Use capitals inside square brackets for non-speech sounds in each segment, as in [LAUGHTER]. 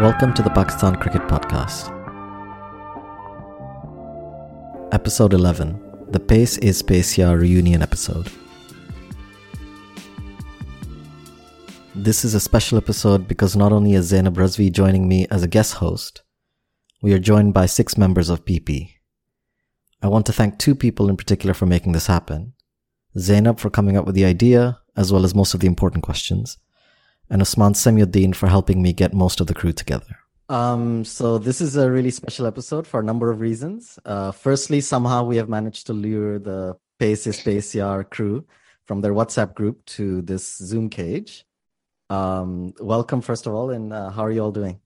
Welcome to the Pakistan Cricket Podcast. Episode 11 The Pace is Pace Pacia reunion episode. This is a special episode because not only is Zainub Razvi joining me as a guest host, we are joined by six members of PP. I want to thank two people in particular for making this happen. Zainub for coming up with the idea, as well as most of the important questions, and Osman Samiuddin for helping me get most of the crew together. Um, so this is a really special episode for a number of reasons. Uh, firstly, somehow we have managed to lure the Pace is Pace Yaar crew from their WhatsApp group to this Zoom cage. Um, welcome, first of all, and uh, how are you all doing?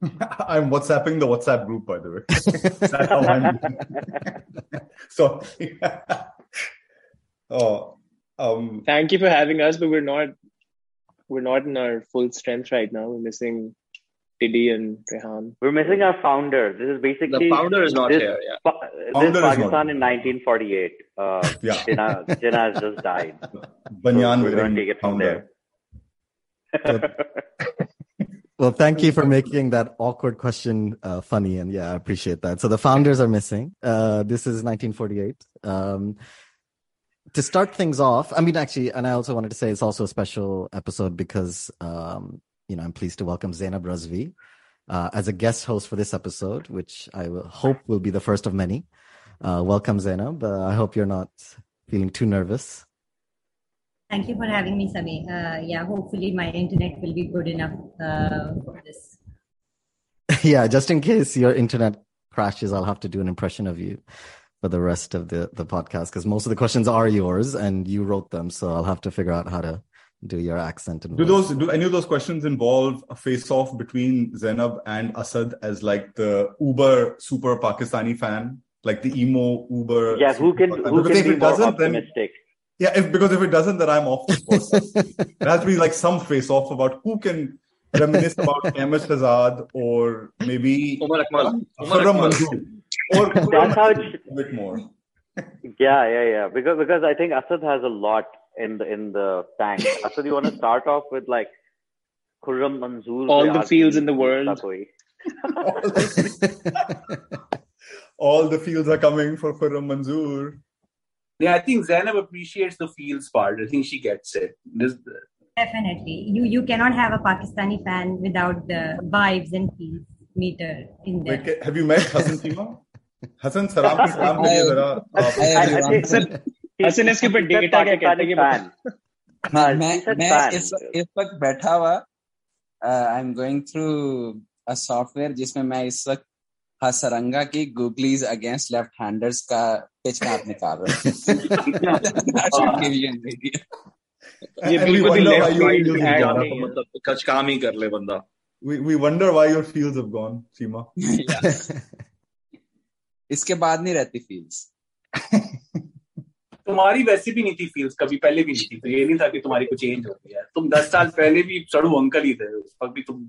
[LAUGHS] I'm WhatsApping the WhatsApp group, by the way. [LAUGHS] That's how I'm. so Oh, um, thank you for having us, but we're not we're not in our full strength right now. We're missing Tiddy and Rehan. We're missing our founder. This is basically the founder is not this, here. Yeah. Pa- this is Pakistan in 1948. Uh, [LAUGHS] yeah. Jinnah, Jinnah has just died. Banyan so we're going to take it from founder. there. [LAUGHS] well, thank you for making that awkward question uh, funny, and yeah, I appreciate that. So the founders are missing. Uh, this is 1948. Um, to start things off, I mean, actually, and I also wanted to say it's also a special episode because, um, you know, I'm pleased to welcome Zainub Razvi uh, as a guest host for this episode, which I will, hope will be the first of many. Uh, welcome, Zainub. Uh, I hope you're not feeling too nervous. Thank you for having me, Sami. Uh, yeah, hopefully my internet will be good enough uh, for this. [LAUGHS] yeah, just in case your internet crashes, I'll have to do an impression of you for the rest of the, the podcast because most of the questions are yours and you wrote them. So I'll have to figure out how to do your accent. And do those do any of those questions involve a face off between Zainub and Asad as like the Uber super Pakistani fan, like the emo Uber? Yeah, who can who can be more optimistic? Then, yeah, if because if it doesn't, then I'm off. The there has to be like some face off about who can reminisce about Ahmed Shahzad or maybe Umar Akmal. Manzoor. Or [LAUGHS] that's how it a bit more. yeah, yeah, yeah. Because because I think Asad has a lot in the in the tank. Asad, you want to start off with like Khurram Manzoor. All the fields in the world. [LAUGHS] All the fields are coming for Khurram Manzoor. Yeah, I think Zainub appreciates the fields part. I think she gets it. This, Definitely. You you cannot have a Pakistani fan without the vibes and fields meter in there. Wait, have you met Hassan Cheema? Ki salam ke liye zara Hasan इसके ऊपर data क्या कहते हैं हाँ मैं मैं इस इस वक्त बैठा हुआ I am going through a software जिसमें मैं इस वक्त हसरंगा की गूगलीज अगेंस्ट लेफ़्ट हैंडर्स का पिच मैप निकाल रहा हूँ। [LAUGHS] ये बिल्कुल मतलब कुछ काम ही कर ले बंदा। We we wonder why your fields have gone सीमा [LAUGHS] इसके बाद नहीं रहती फील्ड्स [LAUGHS] तुम्हारी वैसे भी नहीं थी फील्ड्स कभी पहले भी नहीं थी तो ये नहीं था कि तुम्हारी कुछ चेंज हो गया तुम दस साल पहले भी सड़ू अंकल ही थे उस वक्त भी तुम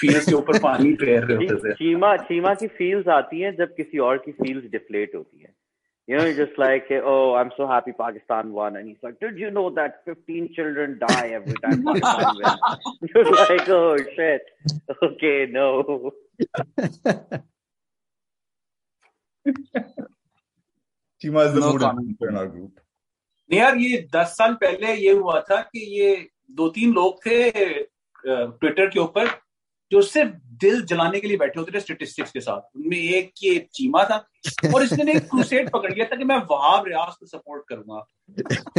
फील्ड्स के ऊपर पानी [LAUGHS] फेर रहे होते थे चीमा चीमा की फील्ड्स आती हैं जब किसी और की फील्स डिफ्लेट होती है You know, just like, oh, I'm so happy Pakistan won. And he's like, did you know that 15 children die every time Pakistan wins? [LAUGHS] You're like, oh, shit. Okay, no. Chima is the no mood in our group. यार ये दस साल पहले ये हुआ था कि ये दो तीन लोग थे ट्विटर के ऊपर जो सिर्फ़ दिल जलाने के लिए बैठे होते थे स्टेटिस्टिक्स के साथ। उनमें एक ये चीमा था और इसने एक क्रूसेट पकड़ लिया था कि मैं वहाब रियाज को सपोर्ट करूँगा।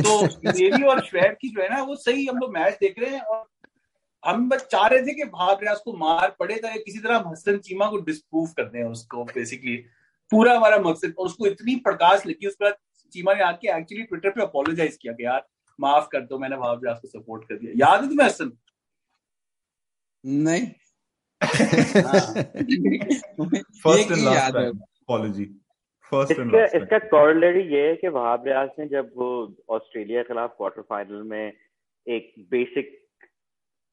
तो मेरी और श्वेब की जो है ना वो सही हम लोग मैच देख रहे हैं और हम बस चाह रहे थे कि वहाब रियाज को मार पड़े तो किसी तरह हम हसन चीमा को डिस्प्रूव कर दें उसको बेसिकली पूरा हमारा मकसद और उसको इतनी प्रकाश लगी उस पर चीमा ने आके एक्चुअली ट्विटर पे अपोलोजाइज किया कि यार माफ़ कर दो मैंने भाव को सपोर्ट कर दिया। याद है तुम्हें हसन? नहीं। फ़र्स्ट एंड लास्ट अपॉलॉजी इसका कॉरलरी ये है कि वहाब रियाज ने जब वो ऑस्ट्रेलिया के खिलाफ क्वार्टर फाइनल में एक basic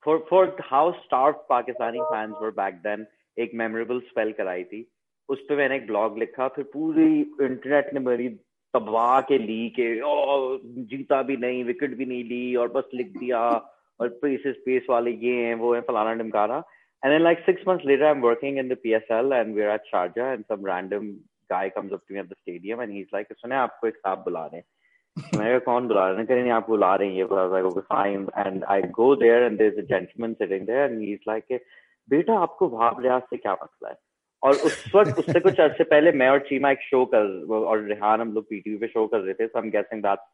for for how starve Pakistani fans were back then एक मेमोरेबल स्पेल कराई थी उस पर मैंने एक ब्लॉग लिखा फिर पूरी इंटरनेट ने मेरी तबाह के ली के ओ, जीता भी नहीं विकेट भी नहीं ली और बस लिख दिया और पेसेस पेस वाले ये हैं वो हैं फलाना डिमकाना and then like six months later I am working in the PSL and we are at Sharjah and some random guy comes up to me at the stadium and he is सुने आपको एक साहब बुला रहे हैं. कौन बुला रहे हैं? आप बुला रहे हैं बेटा आपको भाव रिहाज से क्या मसला है? और उस वक्त उससे कुछ अर्से पहले मैं और चीमा एक शो कर और रेहान हम लोग पीटीवी पे शो कर रहे थे so I'm guessing that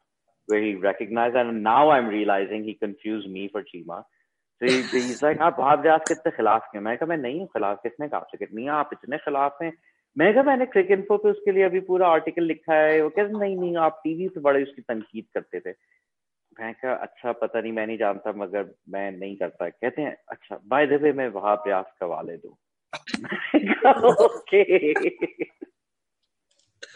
where he recognized and now I'm realizing he confused me for Chima. So he, he's like आप भाग रियाज के इतने खिलाफ क्यों मैं कहा मैं नहीं हूँ खिलाफ किसने कहा? क्रिकेट नहीं आप इतने खिलाफ हैं? मैं कहा मैंने क्रिक इन्फो पे उसके लिए अभी पूरा आर्टिकल लिखा है। वो कहते नहीं नहीं आप टीवी पे बड़े उसकी तनकीद करते थे। मैं कहा अच्छा पता नहीं मैं नहीं जानता मगर मैं नहीं करता कहते हैं अच्छा बाय द वे मैं वहाँ प्रयास करवा ले दू। [LAUGHS] okay.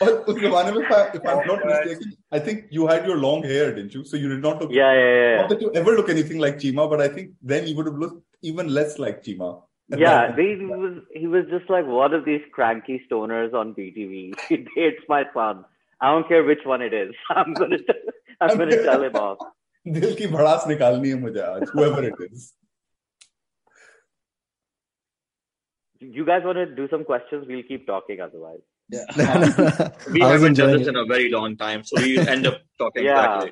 Or, if, I, if I'm not mistaken, I think you had your long hair, didn't you? So you did not look. Yeah, yeah, yeah. Not that you ever look anything like Cheema, but I think then you would have looked even less like Cheema. Yeah, they, he was he was just like one of these cranky stoners on PTV. [LAUGHS] It's my son. I don't care which one it is. [LAUGHS] I'm gonna I'm gonna tell him off. whoever it is. you guys want to do some questions we'll keep talking otherwise yeah. [LAUGHS] [LAUGHS] we haven't done this in a very long time, so we end up talking yeah.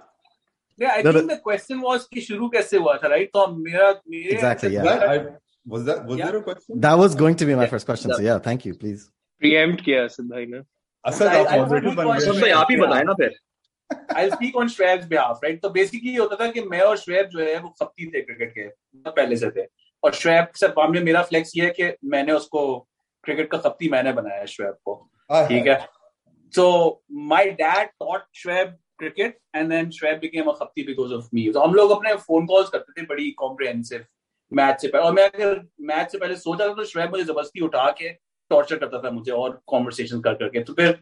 Yeah, I no, think the question was कि शुरू कैसे हुआ था, right? तो मेरा मेरे exactly, yeah. That, I, was that was yeah. there a question? That was going to be my first question. So yeah, thank you, please. Preempt किया असद भाई ने. असद आप मॉडरेटर बन गए. तो आप ही बताएं ना फिर. I'll speak on Shweb's behalf, right? तो basically ये होता था कि मैं और Shweb जो है वो खपती थे क्रिकेट के, पहले से थे. और Shweb के साथ मामले मेरा फ्लेक्स ये है कि मैंने उसको क्रिकेट का खपती मैंने बनाया Shweb को. ठीक है so my dad taught Shweb cricket and then Shweb became a khapti because of me. So हम लोग अपने फ़ोन कॉल्स करते थे बड़ी कॉम्प्रिहेंसिव मैच से पहले और मैं अगर मैच से पहले सोचा था तो Shweb मुझे ज़बरदस्ती उठा के टॉर्चर करता था मुझे और कॉन्वर्सेशन कर करके तो फिर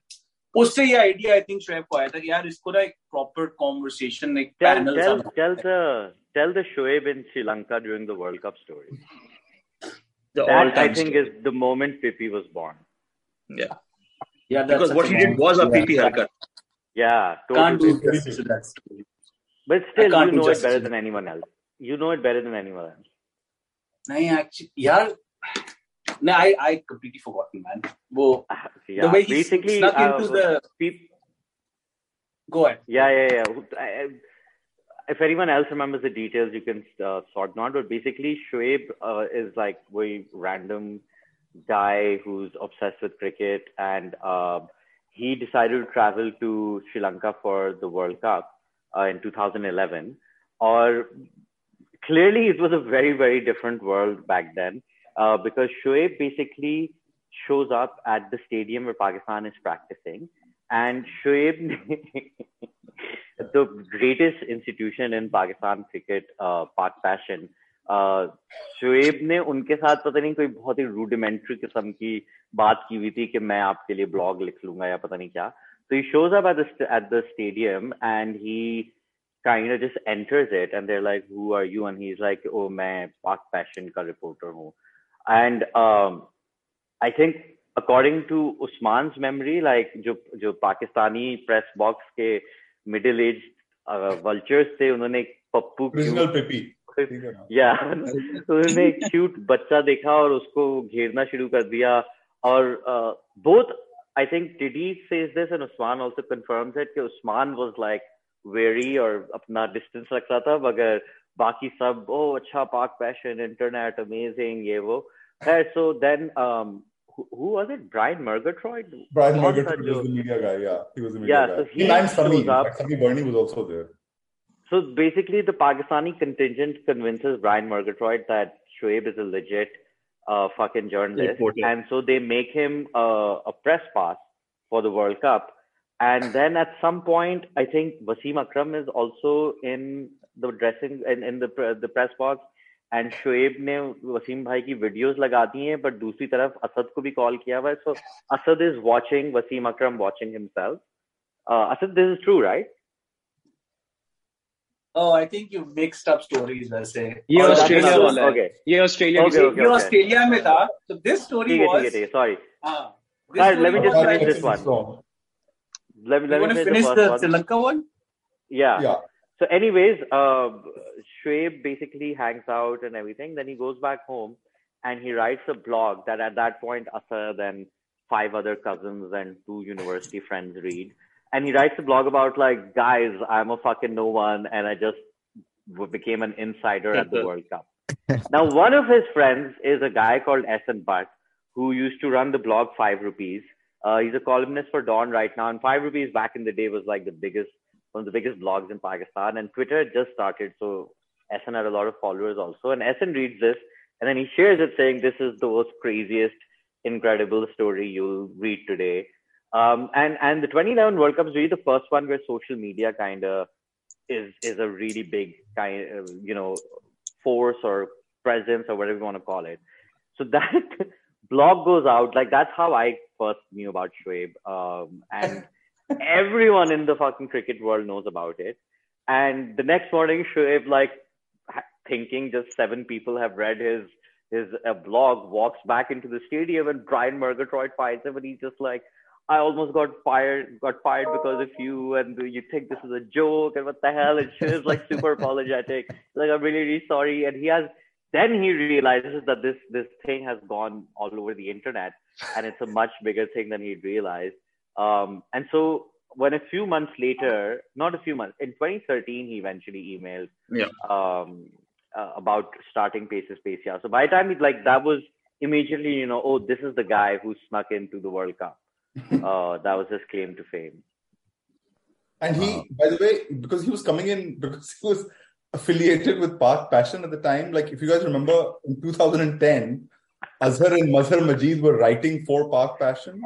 उससे ये आइडिया आई थिंक शोएब को आया था कि यार इसको ना एक प्रॉपर कॉन्वर्सेशन एक panel tell the tell the Shoaib in Sri Lanka during the world cup story the all I think is the moment PP was born yeah yeah because what he did was a PP हरकत या can't do this to that story but still you know it better than anyone else you know it better than anyone else नहीं actually यार No, I, I completely forgotten, man. Well, yeah, the way he basically snuck uh, into the. Peop- Go ahead. Yeah, yeah, yeah. I, if anyone else remembers the details, you can uh, sort not. But basically, Shoaib uh, is like very random guy who's obsessed with cricket, and uh, he decided to travel to Sri Lanka for the World Cup uh, in 2011. Or clearly, it was a very, very different world back then uh, because Shoaib basically shows up at the stadium where Pakistan is practicing. And Shoaib, [LAUGHS] the greatest institution in Pakistan cricket, uh, Pak Passion, Shoaib ने उनके साथ पता नहीं कोई बहुत ही rudimentary किस्म की बात की हुई थी कि मैं आपके लिए ब्लॉग लिख लूंगा या पता नहीं क्या तो he shows up at the stadium and he kind of just enters it and they're like who are you? And he's like oh मैं pak passion का reporter हूँ and um, I think according to Osman's memory, like जो जो Pakistani press box के middle age vultures थे उन्होंने पप्पू या उन्होंने एक क्यूट बच्चा देखा और उसको घेरना शुरू कर दिया और बोथ आई थिंक टिडी says this and Usman also confirms it कि उस्मान वाज लाइक वेरी और अपना डिस्टेंस रख रहा था मगर बाकी सब ओ अच्छा पाक पैशन इंटरनेट अमेजिंग ये वो है so then who was it? Brian Murgatroyd? Brian Murgatroyd was the media guy. Yeah, he was the media yeah, guy. So he, he lined Sami. Sami Bernie was also there. So basically, the Pakistani contingent convinces Brian Murgatroyd that Shoaib is a legit uh, fucking journalist, and so they make him uh, a press pass for the World Cup. And then at some point, I think Wasim Akram is also in the dressing in, in the the press box. And Shoaib ने वसीम भाई की videos लगा दी हैं but दूसरी तरफ असद को भी call किया हुआ है so Asad is watching Wasim Akram watching himself Asad this is true right Oh, I think you mixed up stories, वैसे. ये ऑस्ट्रेलिया वाला है. Okay. ये ऑस्ट्रेलिया okay, okay, ये ऑस्ट्रेलिया में था. So this story was. ठीक है, sorry. हाँ. let me just finish this one. Let me let me finish the Sri Lanka one. Yeah. Yeah. So, anyways, uh, Shoaib basically hangs out and everything. Then he goes back home and he writes a blog that at that point Asad and five other cousins and two university friends read. And he writes a blog about like, guys, I'm a fucking no one and I just became an insider at the World Cup. [LAUGHS] now, one of his friends is a guy called Ehsan Butt who used to run the blog Five Rupees. Uh, he's a columnist for Dawn right now, and Five Rupees back in the day was like the biggest one of the biggest blogs in Pakistan, and Twitter just started. So Ehsan had a lot of followers also, and Ehsan reads this, and then he shares it saying, "This is the most craziest, incredible story you'll read today." Um, and and the 2011 World Cup is really the first one where social media kind of is is a really big kind of you know force or presence or whatever you want to call it. So [LAUGHS] that blog goes out like that's how I first knew about Shoaib. Um, and [LAUGHS] everyone in the fucking cricket world knows about it. And the next morning, Shoaib, like thinking just seven people have read his his uh, blog, walks back into the stadium, and Brian Murgatroyd finds him, and he's just like, "I almost got fired, got fired because of you, and you think this is a joke, and what the hell?" And Shoaib's like super apologetic, like, "I'm really, really sorry," and he has. Then he realizes that this this thing has gone all over the internet, and it's a much bigger thing than he'd realized. Um, and so when a few months later, not a few months, in 2013, he eventually emailed yeah. um, uh, about starting Paces Pacia. So by the time he like that was immediately, you know, oh, this is the guy who snuck into the World Cup. [LAUGHS] uh, that was his claim to fame. And he, by the way, because he was coming in because he was affiliated with Pak Passion at the time. Like if you guys remember, in 2010, Azhar and Mazhar Majeed were writing for Pak Passion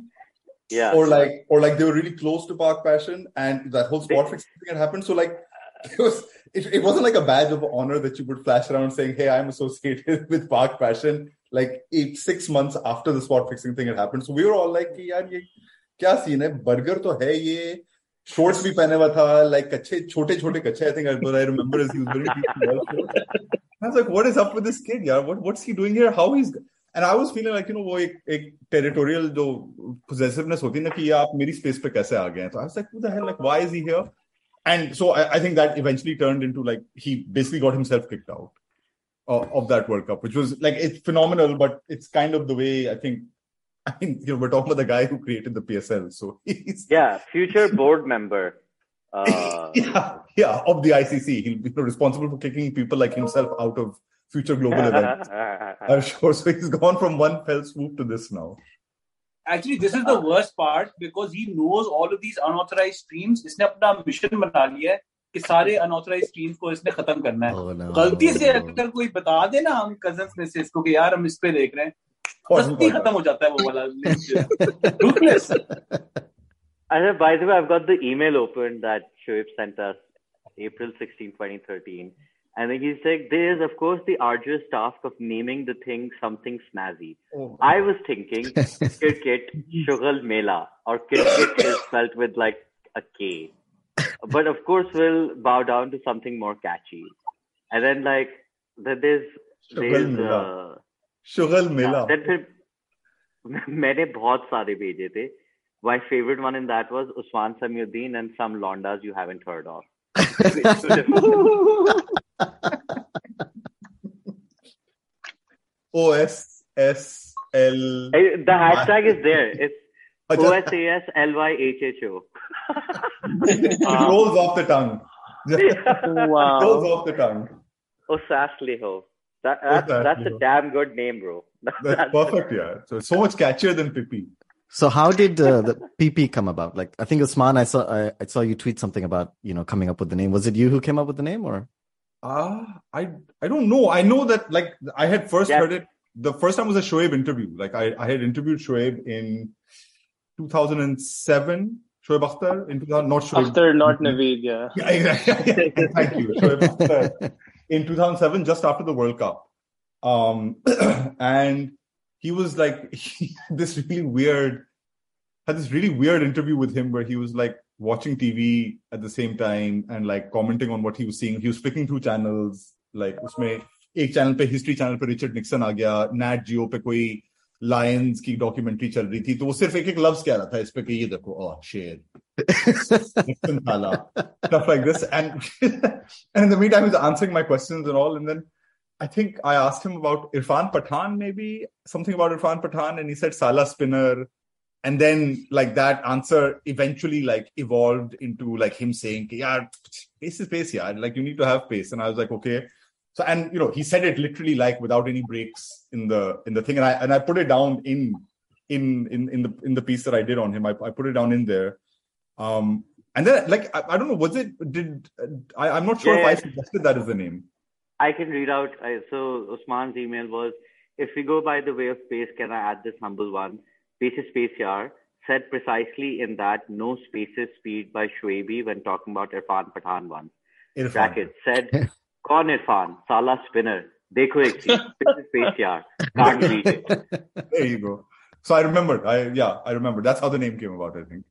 yeah or like or like they were really close to Pak Passion and that whole spot fixing thing had happened. So like it was it, it wasn't like a badge of honor that you would flash around saying hey i'm associated [LAUGHS] with Pak Passion like eight six months after the spot fixing thing had happened. So we were all like yaar ye kya scene hai? Burger to hai ye. Shorts bhi pehne hua tha like kache chote chote kache i think I, I remember as he was very I was like what is up with this kid yeah what what's he doing here? How he's and I was feeling like you no वो एक एक territorial जो possessiveness होती है ना कि आप मेरी स्पेस पे कैसे आ गए हैं तो I was like who the hell like why is he here and so I, I, think that eventually turned into like he basically got himself kicked out uh, of that World Cup, which was like it's phenomenal, but it's kind of the way I think. [LAUGHS] I mean, you know, we're talking about the guy who created the PSL, so [LAUGHS] he's yeah, future board member. Uh... [LAUGHS] yeah, yeah, of the ICC. He'll be responsible for kicking people like himself out of future global events. I'm sure. So he's gone from one fell swoop to this now. Actually, this is the worst part because he knows all of these unauthorized streams. इसने अपना mission बना लिया है कि सारे unauthorized streams को इसने खत्म करना है oh, no. गलती से अगर कोई बता दे ना हम कजन्स में से इसको कि यार हम इस पे देख रहे हैं सस्ती खत्म हो जाता है वो वाला ruthless And by the way, I've got the email open that Shoaib sent us April 16, 2013. And then he's like, there is, of course, the arduous task of naming the thing something snazzy. Oh. I was thinking [LAUGHS] Kirkit Shughal Mela, or Kirkit is spelled with like a K. But of course, we'll bow down to something more catchy. And then, like, then there's. there's Mela. Uh, Shughal Mela. Then [LAUGHS] My favorite one in that was Osman Samiuddin and some londas you haven't heard of. [LAUGHS] O S S L. The hashtag is there. It's O S A S L Y H H O. [LAUGHS] It rolls off the tongue. [LAUGHS] wow. rolls off the tongue. Osasliho. That, that's, that's a damn good name, bro. [LAUGHS] That's, that's perfect, yeah. So so much catchier than PiPY. So how did uh, the PP come about? Like I think Osman, I saw I, I, saw you tweet something about you know coming up with the name. Was it you who came up with the name, or? Uh I I don't know. I know that like I had first yeah. heard it. The first time was a Shoaib interview. Like I I had interviewed Shoaib in 2007 Shoaib Akhtar in 2000, not Shoaib. Akhtar, not Naveed, [LAUGHS] yeah. yeah, yeah, yeah. Thank you. Shoaib Akhtar in 2007, just after the World Cup. Um, [CLEARS THROAT] and he was like, [LAUGHS] he, this really weird, had this really weird interview with him where he was like watching TV at the same time and like commenting on what he was seeing. He was flicking through channels, like उसमें एक channel पे history channel पे Richard Nixon आ गया Nat Geo पे कोई Lions की documentary चल रही थी तो वो सिर्फ एक एक लफ्ज कह रहा था इस पे कि ये देखो ओह शेर stuff like this and [LAUGHS] and in the meantime he's answering my questions and all and then I think I asked him about Irfan Pathan maybe something about Irfan Pathan and he said Salah spinner and then like that answer eventually like evolved into like him saying yeah pace is pace yeah like you need to have pace. And I was like okay. So and you know he said it literally like without any breaks in the in the thing. And i and i put it down in in in in the in the piece that i did on him. I, I put it down in there. Um and then like i, I don't know was it did I, i'm not sure yeah. if i suggested that as the name. I can read out I, so osman's email was if we go by the way of space can i add this humble one Spaces Space Yar said precisely in that no spaces speed by Shwebi when talking about Irfan Pathan one Irfan. Bracket said, [LAUGHS] Con Irfan, Salah spinner, Dekho ek spaces space yar, can't [LAUGHS] beat it. There you go. So I remembered. I yeah, I remember. That's how the name came about. I think.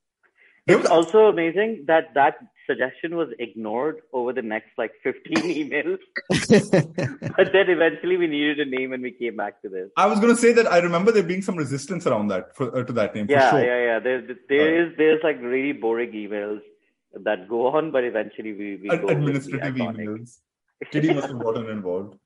It was also amazing that that suggestion was ignored over the next like 15 [LAUGHS] emails [LAUGHS] but then eventually we needed a name and we came back to this i was going to say that i remember there being some resistance around that for, uh, to that name yeah sure. yeah yeah there, there uh, is there's like really boring emails that go on but eventually we, we administrative emails [LAUGHS] Kitty must have gotten involved.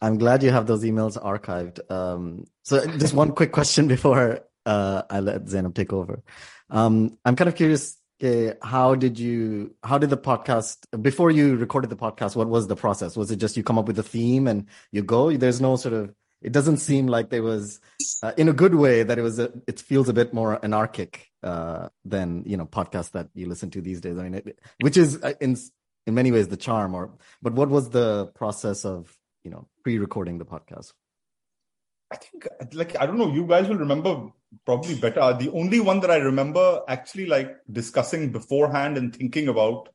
I'm glad you have those emails archived. Um, so just one quick question before uh, I let Zainub take over. Um, I'm kind of curious. Okay, how did you? How did the podcast before you recorded the podcast? What was the process? Was it just you come up with a theme and you go? There's no sort of. It doesn't seem like there was, uh, in a good way, that it was. A, it feels a bit more anarchic uh, than you know podcasts that you listen to these days. I mean, it, which is uh, in in many ways the charm or but what was the process of you know pre-recording the podcast i think like i don't know you guys will remember probably better the only one that i remember actually like discussing beforehand and thinking about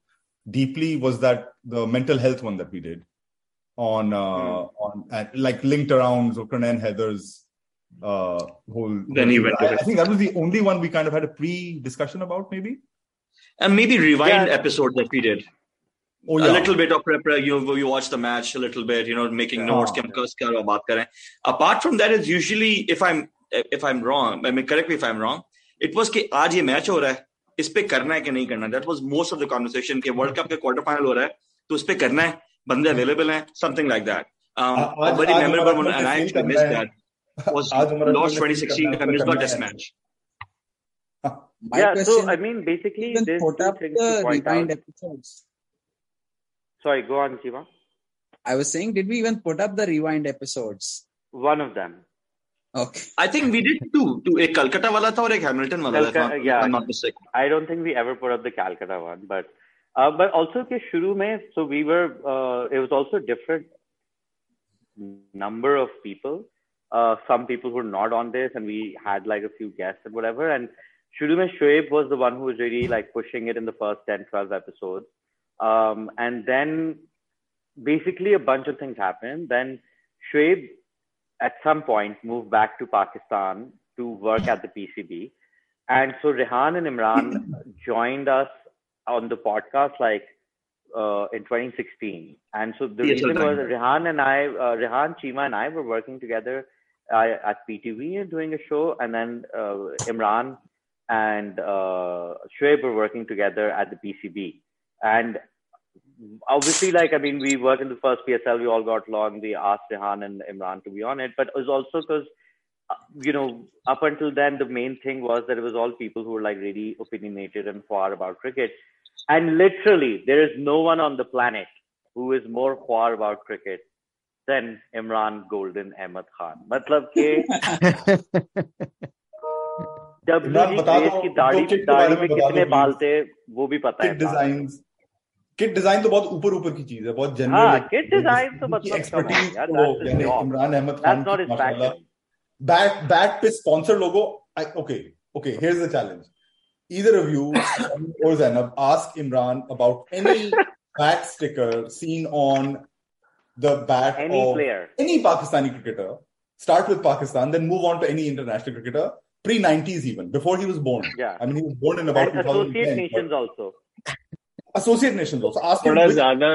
deeply was that the mental health one that we did on uh mm. on uh, like linked around Zulqarnain and Haider's uh whole then he went I, I, think that was the only one we kind of had a pre-discussion about maybe and maybe rewind yeah. episode that we did Oh, yeah. A little bit of prep, you you watch the match a little bit, you know, making yeah. notes, yeah. Apart from that, it's usually if I'm if I'm wrong, I mean, correct me if I'm wrong. It was कि आज ये match हो रहा है इस पे करना है कि नहीं करना that was most of the conversation कि वर्ल्ड कप के क्वार्टर फाइनल हो रहा है तो उस पे करना है बंदे अवेलेबल हैं something like that um very memorable one and I actually missed that was lost 2016 I missed the test match yeah so I mean basically there's two things to point out episodes Sorry, go on, Shiva. I was saying, did we even put up the rewind episodes? One of them. Okay. I think we did two. Two, a Calcutta wala tha or a Hamilton wala Calcutta, tha. Yeah. I'm not mistaken. I don't think we ever put up the Calcutta one, but uh, but also ke shuru mein, so we were. Uh, it was also different number of people. Uh, some people who were not on this, and we had like a few guests and whatever. And shuru mein Shoaib was the one who was really like pushing it in the first 10, 12 episodes. Um, and then basically a bunch of things happened. Then Shoaib at some point moved back to Pakistan to work at the PCB. And so Rehan and Imran [CLEARS THROAT] joined us on the podcast like uh, in 2016. And so the yes, reason was Rehan and I, uh, Rehan, Cheema, and I were working together uh, at PTV and doing a show. And then uh, Imran and uh, Shoaib were working together at the PCB. And obviously, like, I mean, we worked in the first PSL, we all got along. We asked Rehan and Imran to be on it, but it was also because, uh, you know, up until then, the main thing was that it was all people who were like really opinionated and far about cricket. And literally, there is no one on the planet who is more far about cricket than Imran Golden Ahmed Khan. मतलब के W की दाढ़ी दाढ़ी में कितने बाल थे वो भी पता है डिजाइन्स किट डिजाइन तो बहुत ऊपर ऊपर general. चीज है बहुत जनरल किट डिजाइन तो मतलब एक्सपर्टीज यानी इमरान अहमद खान बैट बैट पे sponsor logo okay okay here's the challenge either of you or Zainub ask Imran about any [LAUGHS] bat sticker seen on the bat any of any Pakistani cricketer. Start with Pakistan, then move on to any international cricketer pre 90s even before he was born. Yeah, I mean he was born in about 2000. 2010. Associate nations also. Associate nations also. थोड़ा ज़्यादा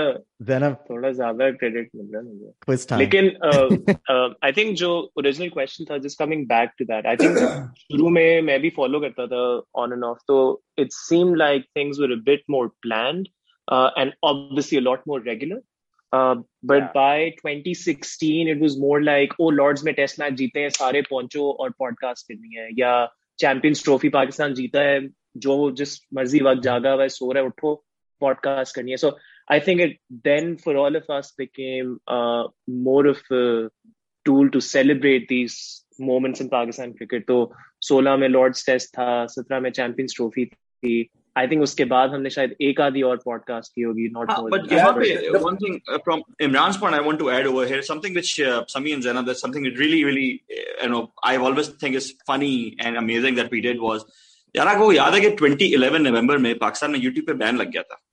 Zainab, थोड़ा ज़्यादा credit मिल रहा है मुझे लेकिन [LAUGHS] आई think जो original question था just coming back to that I think शुरू में मैं भी फॉलो करता था ऑन एंड ऑफ़ तो it seem like things were a bit more planned and obviously a lot more regular but Yeah. By 2016 it was more like oh Lord's में test match जीते हैं सारे पहुंचो और पॉडकास्ट करनी है या चैंपियंस ट्रॉफी पाकिस्तान जीता है जो जिस मर्ज़ी वक्त जागा हुआ है सो रहा है उठो podcast karni hai so i think it then for all of us became uh, more of a tool to celebrate these moments in pakistan cricket. so 16 mein lords test tha 17 mein champions trophy thi think think उसके बाद हमने शायद एक आधी और podcast की होगी not but यहां one thing uh, thing from point i want to add over here something which uh, sami and zainub that's something really really uh, you know I always think is funny and amazing that we did was यार आपको याद है कि 2011 November में Pakistan में YouTube पे ban लग गया था?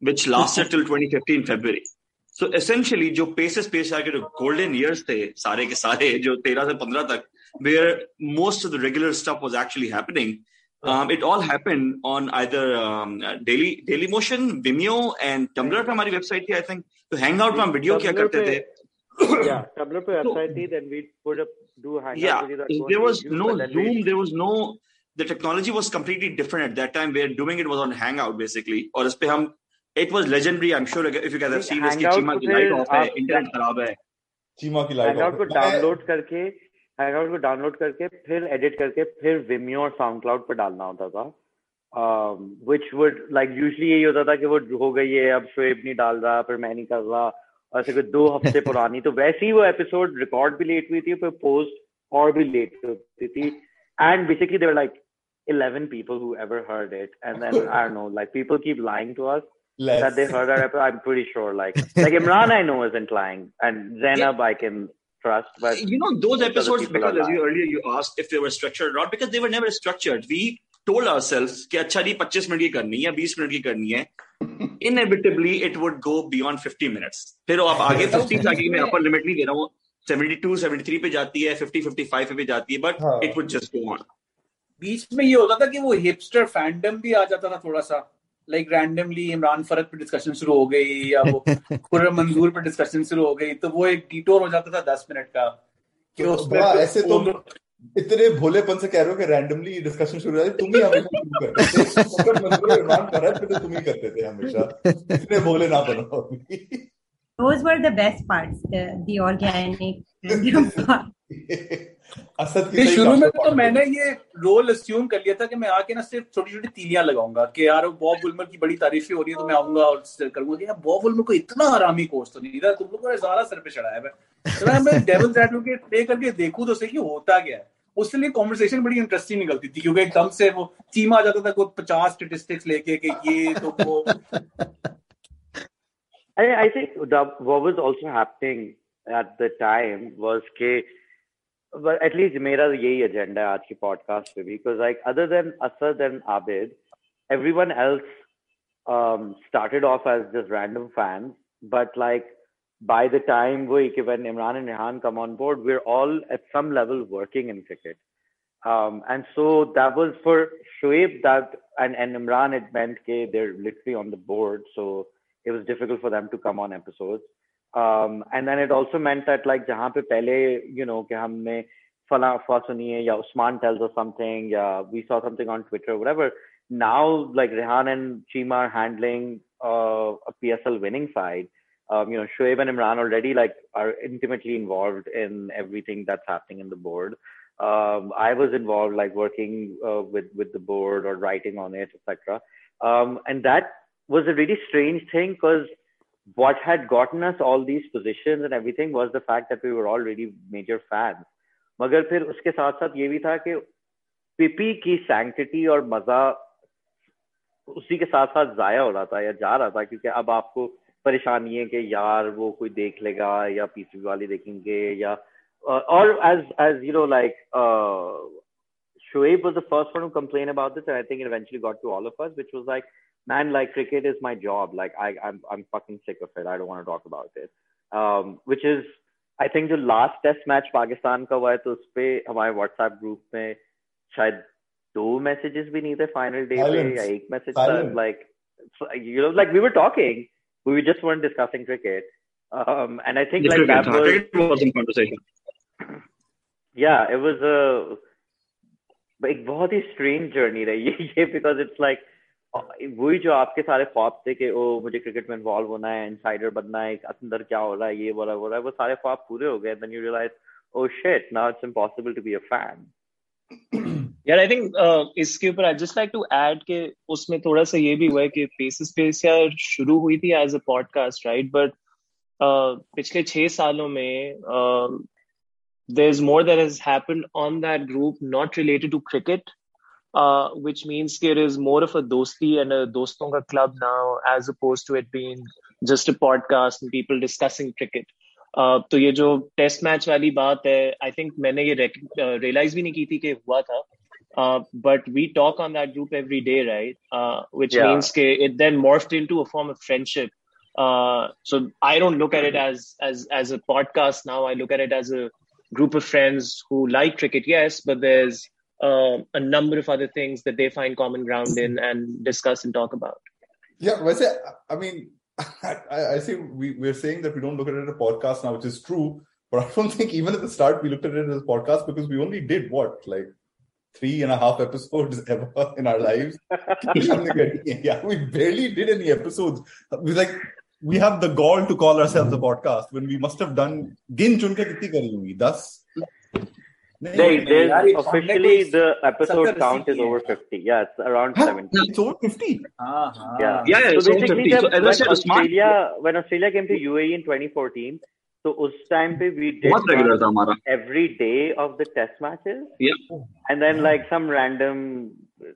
which lasted till 2015 February so essentially जो paces pace आके जो golden years थे सारे के सारे जो 13 से 15 तक where most of the regular stuff was actually happening um, it all happened on either um, uh, Daily Daily Motion, Vimeo, and Tumblr पे हमारी वेबसाइट थी आई थिंक तो हैंग आउट में हम वीडियो क्या Tumblr करते पे- थे yeah, Tumblr पे website थी, then we put up do hangouts yeah with you that go on there was YouTube, no but then zoom we- there was no the technology was completely different at that time where doing it was on hangout basically और इस पे हम it was legendary i'm sure if you guys have seen इसकी Hangout Cheema को light of है internet खराब है चीमा की लाइट Hangout को डाउनलोड करके Hangout को डाउनलोड करके फिर एडिट करके फिर Vimeo और SoundCloud पर डालना होता था um, which would like usually यही होता था कि वो हो गई है अब शोएब नहीं डाल रहा फिर मैं नहीं कर रहा और ऐसे कोई दो हफ़्ते पुरानी तो वैसे ही वो एपिसोड रिकॉर्ड भी लेट हुई थी फिर पोस्ट और भी लेट होती थी and basically they were like 11 people who ever heard it and then I don't know like people keep lying to us Less. That they heard our episode, I'm pretty sure. Like, like Imran, I know isn't lying, and Zainub, yeah. I can trust. But you know, those episodes because as you earlier you asked if they were structured or not, because they were never structured. We told ourselves कि अच्छा 25 minute की 20 inevitably it would go beyond 50 minutes फिर आप आगे [LAUGHS] 50 आगे मैं upper limit नहीं दे रहा हूँ 72 73 पे जाती है 50 55 पे जाती है but it would just go on. बीच में ये होता था कि वो हिपस्टर फैंडम भी आ जाता था थोड़ा सा लाइक रैंडमली इमरान फरत पे डिस्कशन शुरू हो गई या वो [LAUGHS] खुर्रम मंजूर पे डिस्कशन शुरू हो गई तो वो एक डिटोर हो जाता था दस मिनट का कि तो उसमें ऐसे तो इतने भोलेपन से कह रहे हो कि रैंडमली डिस्कशन शुरू हो जाती तुम ही हमेशा शुरू करते थे। [LAUGHS] फकत मंजूर इमरान फरहत पे तो तुम ही करते थे हमेशा। इतने भोले ना बनो Those were the best parts, the, the organic [LAUGHS] part. Asad की शुरू में तो मैंने ये रोल अस्यूम कर लिया था कि मैं आके ना सिर्फ़ छोटी छोटी तीलियाँ लगाऊँगा कि यार बॉब वुलमर की बड़ी तारीफें हो रही है तो मैं आऊँगा और करूँगा। कि यार बॉब वुलमर को इतना हरामी कोच तो नहीं था तुम लोगों ने ज़्यादा सर पे चढ़ाया है। तो मैं डेविल्स एडवोकेट प्ले करके देखूँ तो सही कि होता क्या है। उसके लिए कॉन्वर्सेशन बड़ी इंटरेस्टिंग निकलती थी क्योंकि एकदम से वो चीमा आ जाता था कोई पचास स्टेटिस्टिक्स लेके कि ये तो वो। [LAUGHS] I, I think the, what was also happening at the time was but at least मेरा यही agenda है आज की podcast पे भी because like other than Asad and Abid, everyone else um, started off as just random fans, but like by the time we when Imran and Rehan come on board, we're all at some level working in cricket. Um, and so that was for Shoaib that and, and Imran it meant that they're literally on the board. So it was difficult for them to come on episodes. um, and then it also meant that like जहाँ पे you know कि हमने फला अफवाह सुनी Osman tells us something या we saw something on Twitter whatever now like Rehan and Cheema are handling uh, a PSL winning side. Um, you know Shoaib and Imran already like are intimately involved in everything that's happening in the board. Um, I was involved like working uh, with with the board or writing on it etc um, and that was a really strange thing because what had gotten us all these positions and everything was the fact that we were already major fans. मगर फिर उसके साथ साथ ये भी था कि पिपी की सैंक्टिटी और मजा उसी के साथ साथ जाया हो रहा था या जा रहा था क्योंकि अब आपको परेशानी है कि यार वो कोई देख लेगा या पीसीबी वाले देखेंगे या और as as you know like Shoaib was the first one to complain about this, and I think it eventually got to all of us, which was like, man, like cricket is my job. Like I, I'm, I'm fucking sick of it. I don't want to talk about it. Um, which is, I think the last test match Pakistan का हुआ है तो उस पे हमारे WhatsApp group में शायद दो messages भी नहीं थे final day पे या एक message था like you know like we were talking we just weren't discussing cricket um, and I think like that was, was in conversation yeah it was a एक बहुत ही स्ट्रेंज जर्नी रही है ये because it's like वही जो आपके सारे ख्वाब थे कि ओ मुझे क्रिकेट में इन्वॉल्व होना है इनसाइडर बनना है अंदर क्या हो रहा है ये बोला हो रहा है वो सारे ख्वाब पूरे हो गए. Then you realize oh shit now it's impossible to be a fan यार आई थिंक इसके ऊपर I just like to add के उसमें थोड़ा सा ये भी हुआ है कि फेस स्पेस यार शुरू हुई थी as a podcast right but पिछले छह सालों में uh, there's more that has happened on that group not related to cricket uh, which means it is more of a dosti and a doston ka club now as opposed to it being just a podcast and people discussing cricket uh, तो ये जो test match वाली बात है I think मैंने ये realise भी नहीं की थी कि हुआ था but we talk on that group every day right uh, which yeah. means ke it then morphed into a form of friendship uh, so i don't look at it as as as a podcast now i look at it as a group of friends who like cricket, yes, but there's uh, a number of other things that they find common ground in and discuss and talk about. Yeah, I mean, [LAUGHS] I, I see we, we're saying that we don't look at it as a podcast now, which is true. But I don't think even at the start we looked at it as a podcast because we only did what, like three and a half episodes [LAUGHS] ever in our lives. [LAUGHS] yeah, we barely did any episodes. We like we have the gall to call ourselves a podcast when we must have done gin chun ke kitni kari hongi 10 Right, there's officially the episode count is over 50. Yeah, it's around huh? 70. It's over 50. Uh-huh. Yeah. yeah, yeah, so basically, so, when, Australia, when Australia came to UAE in 2014, so उस time पे we did every day of the test matches. Yeah. And then like some random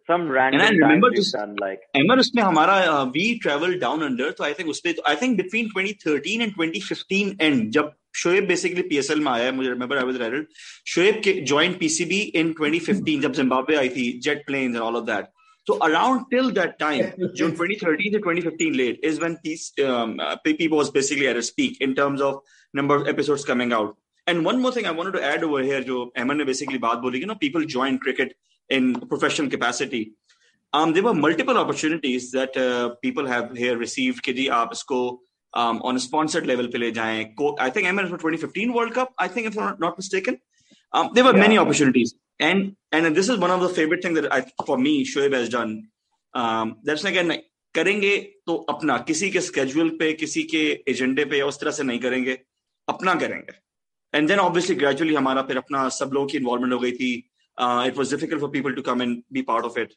some random and I remember just done, like remember उसमें हमारा uh, we traveled down under so I think उसमें I think between 2013 and 2015 end जब Shoaib basically PSL में आया मुझे remember I was raided Shoaib के joint PCB इन 2015 जब Zimbabwe आई थी jet plains and all of that So around till that time, June 2013 to 2015 late is when peace, um, uh, PP was basically at its peak in terms of number of episodes coming out. And one more thing I wanted to add over here, जो अहमद ने basically बात बोली, you know, people join cricket in professional capacity. Um, there were multiple opportunities that uh, people have here received. कि जी आप on sponsored level पे ले जाएँ। I think MS for 2015 world cup I think if not mistaken there were many opportunities and and this is one of the favourite thing that for me Shoaib has done that's like an करेंगे तो अपना किसी के schedule पे किसी के एजेंडे पे उस तरह से नहीं करेंगे अपना करेंगे। एंड देन ऑब्वियसली ग्रेजुअली हमारा फिर अपना सब लोगों की इन्वॉल्वमेंट हो गई थी। It was difficult for people to come and be part of it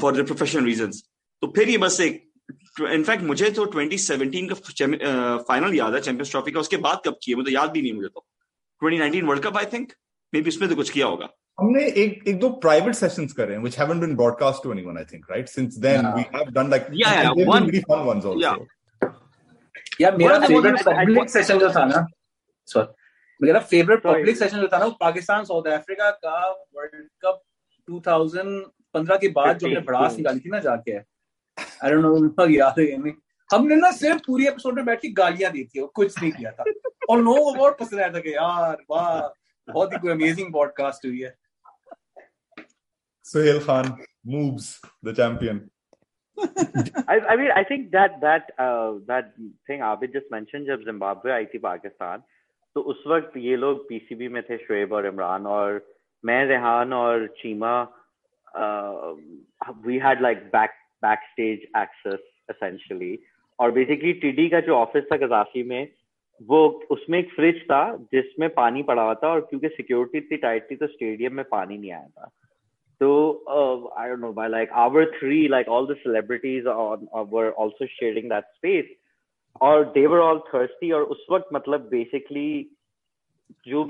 for the professional reason तो फिर ये बस एक इनफैक्ट मुझे तो 2017 का फाइनल याद है चैंपियंस ट्रॉफी का उसके बाद कब किए मुझे याद भी नहीं मुझे तो। 2019 world cup I think maybe उसमें तो कुछ किया होगा। हमने एक एक दो प्राइवेट सेशंस करे हैं which haven't been broadcast to anyone I think right since then we have done like yeah yeah one very fun ones also yeah मेरा फेवरेट पब्लिक सेशन जो था ना सॉरी मेरा फेवरेट पब्लिक सेशन जो था ना वो पाकिस्तान साउथ अफ्रीका का वर्ल्ड कप 2015 के बाद जो हमने भड़ास निकाली थी ना जाके। आई डोंट नो याद है नहीं। हमने ना सिर्फ़ पूरी एपिसोड में बैठ के गालियाँ दी थी और कुछ नहीं किया था। और लोगों को बहुत पसंद आया था कि यार वाह बहुत ही कोई अमेजिंग पॉडकास्ट हुई है। Sohail Khan moves the champion. I, I mean, I think that that uh, that thing Abid just mentioned जब Zimbabwe आई थी पाकिस्तान तो उस वक्त ये लोग पीसीबी में थे शुएब और इमरान और मैं रेहान और Cheema we had like back stage access essentially और बेसिकली टीडी का जो ऑफ़िस था गजाफी में, वो उसमें एक फ्रिज था, जिसमें पानी पड़ा हुआ था और क्योंकि सिक्योरिटी इतनी टाइट थी तो स्टेडियम में पानी नहीं आया था। तो I don't know by like hour three like all the celebrities were also sharing that space और देवर ऑल थर्स्टी और उस वक्त मतलब बेसिकली जो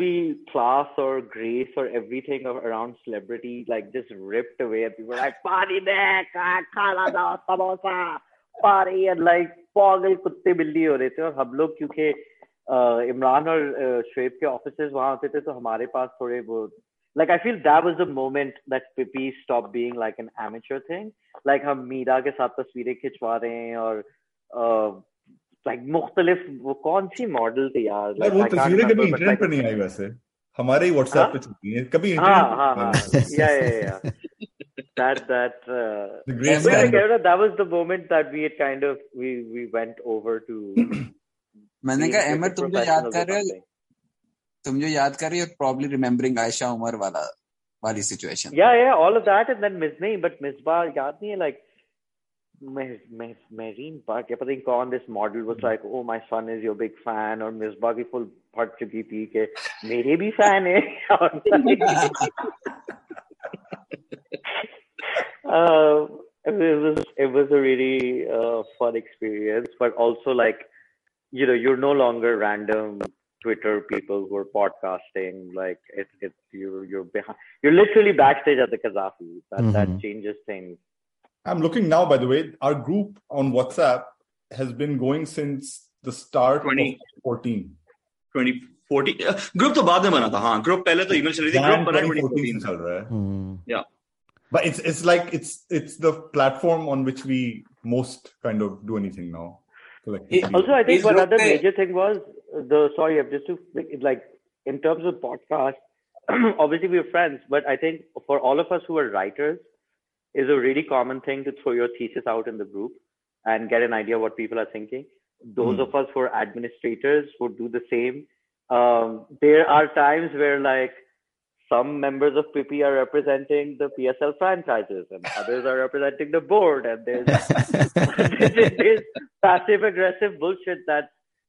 class or grace or everything around celebrity like just ripped away at people like party there खाना दो samosa party and like पागल कुत्ते बिल्ली हो रहे थे और हम लोग क्योंकि इमरान और शुएब के ऑफिस वहां होते थे तो हमारे like I feel that was the moment that PiPY stopped being like an amateur thing. Like हम मीरा के साथ तस्वीरें खिंचवा रहे हैं और like मुख्तलिफ़ वो कौन सी मॉडल थी यार? like, वो तस्वीरें कभी इंटरनेट पर नहीं आई वैसे। हमारे ही व्हाट्सएप? पे चलती हैं। कभी हाँ हाँ हाँ। या या या that that uh, the great like, that was the moment that we had kind of we we went over to [CLEARS THROAT] मैंने कहा अहमद तुम जो याद कर रहे हो तुम जो याद कर रही हो प्रॉब्ली रिमेम्बरिंग आयशा उमर वाला वाली situation yeah yeah all of that and then miss नहीं बट मिसबा याद नहीं है like my, my marine park yeah, pata nahi this model was like oh my son is your big fan or Miss ki full part chuki thi ke mere bhi fan hai [LAUGHS] uh, it was it was a really uh, fun experience but also like you know you're no longer random Twitter people who are podcasting. Like it's it's you're you're behind. You're literally backstage at the Gaddafi. That mm-hmm. that changes things. I'm looking now. By the way, our group on WhatsApp has been going since the start 2014. 2014 uh, group तो बाद में बना था हाँ group पहले तो email चल रही थी group बना 2014 चल रहा है hmm. yeah but it's it's like it's it's the platform on which we most kind of do anything now also, I think one other major thing was the sorry, just to like in terms of podcast. [CLEARS THROAT] obviously, we're friends, but I think for all of us who are writers, is a really common thing to throw your thesis out in the group and get an idea what people are thinking. Those mm. of us who are administrators would do the same. Um, there are times where like some members of PP are representing the PSL franchises and others are representing the board and there's, [LAUGHS] [LAUGHS] there's passive aggressive bullshit that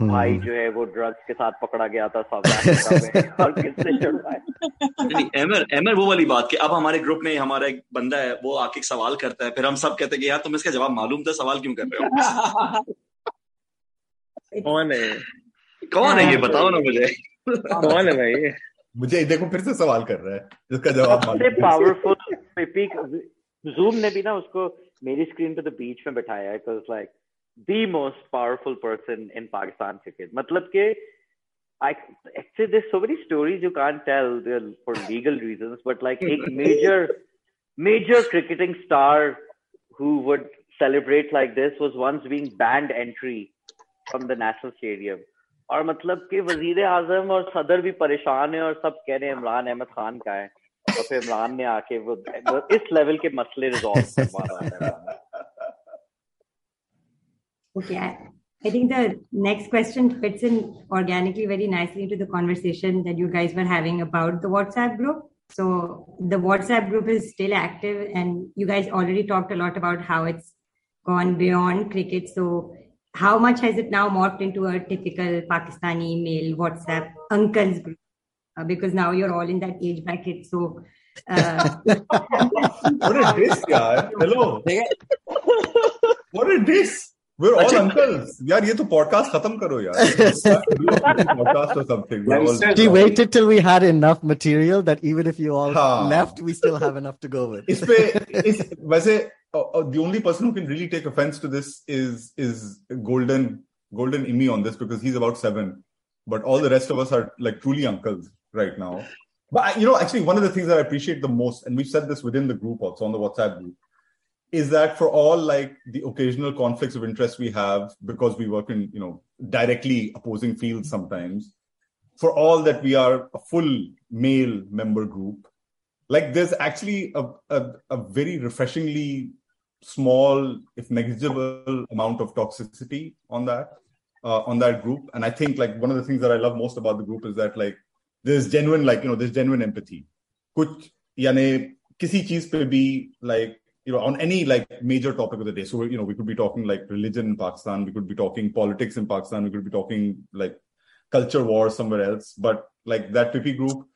भाई हम्म। जो है वो drugs के साथ पकड़ा गया था और किसने छुड़वाया एमर एमर वो वाली बात कि अब हमारे ग्रुप में हमारा एक बंदा है वो आके सवाल करता है फिर हम सब कहते हैं कि यार तुम इसका जवाब मालूम था सवाल क्यों कर रहे हो? कौन [LAUGHS] है कौन है ये? बताओ ना मुझे। कौन है भाई? मुझे देखो फिर से सवाल कर रहा है जिसका जवाब पावरफुल जूम ने भी ना उसको मेरी स्क्रीन पे तो बीच में बैठाया है like the most powerful person in Pakistan cricket मतलब कि I actually there's so many stories you can't tell for legal reasons, but like a [LAUGHS] major major cricketing star who would celebrate like this was once being banned entry from the national stadium. और मतलब कि वजीर आजम और सदर भी परेशान है और सब कह रहे हैं इमरान अहमद खान का है और फिर इमरान ने आके वो, वो इस लेवल के मसले रिजॉल्व करवा रहा है Okay, I, I think the next question fits in organically very nicely into the conversation that you guys were having about the WhatsApp group. So the WhatsApp group is still active, and you guys already talked a lot about how it's gone beyond cricket. So how much has it now morphed into a typical Pakistani male WhatsApp uncles group? uh, because now you're all in that age bracket. So, uh, [LAUGHS] what is this, guy? Hello. what is this? We're all uncles. यार ये तो podcast खत्म करो यार. podcast or something. She waited till we had enough material that even if you all हाँ. left, we still have enough to go with. इस पे इस वैसे uh, uh, the only person who can really take offense to this is is Golden Golden Imi on this because he's about seven, but all the rest of us are like truly uncles right now. But you know, actually, one of the things that I appreciate the most, and we've said this within the group also on the WhatsApp group, is that for all like the occasional conflicts of interest we have because we work in you know directly opposing fields sometimes, for all that we are a full male member group, like there's actually a, a, a very refreshingly small, if negligible, amount of toxicity on that. Uh, on that group and i think like one of the things that i love most about the group is that like there's genuine like you know there's genuine empathy कुछ यानी किसी चीज पे भी like you know on any like major topic of the day so you know we could be talking like religion in pakistan we could be talking politics in pakistan we could be talking like culture wars somewhere else but like that PiPY group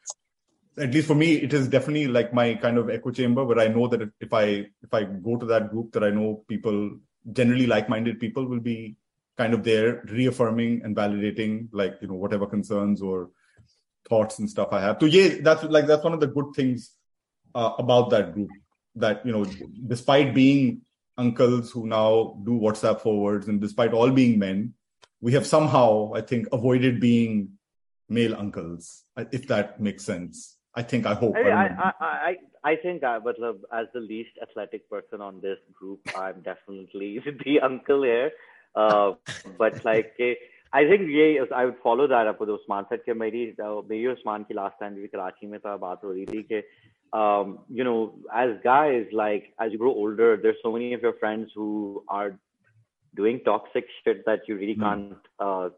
at least for me it is definitely like my kind of echo chamber where i know that if i if i go to that group that i know people generally like-minded people will be kind of there reaffirming and validating like you know whatever concerns or thoughts and stuff I have. So yeah, that's like that's one of the good things uh, about that group That you know, despite being uncles who now do WhatsApp forwards, and despite all being men, we have somehow, I think, avoided being male uncles. If that makes sense. I think. I hope. I I, I, I, I think I, but as the least athletic person on this group, I'm definitely [LAUGHS] the uncle here. Uh, but like. I think ये I would follow that up Usman said कि मेरी मेरी उस्मान की last time भी कराची में था बात हो रही थी कि um, you know, as guys, like as you grow older, there's so many of your friends who are doing toxic shit that you really mm. can't uh,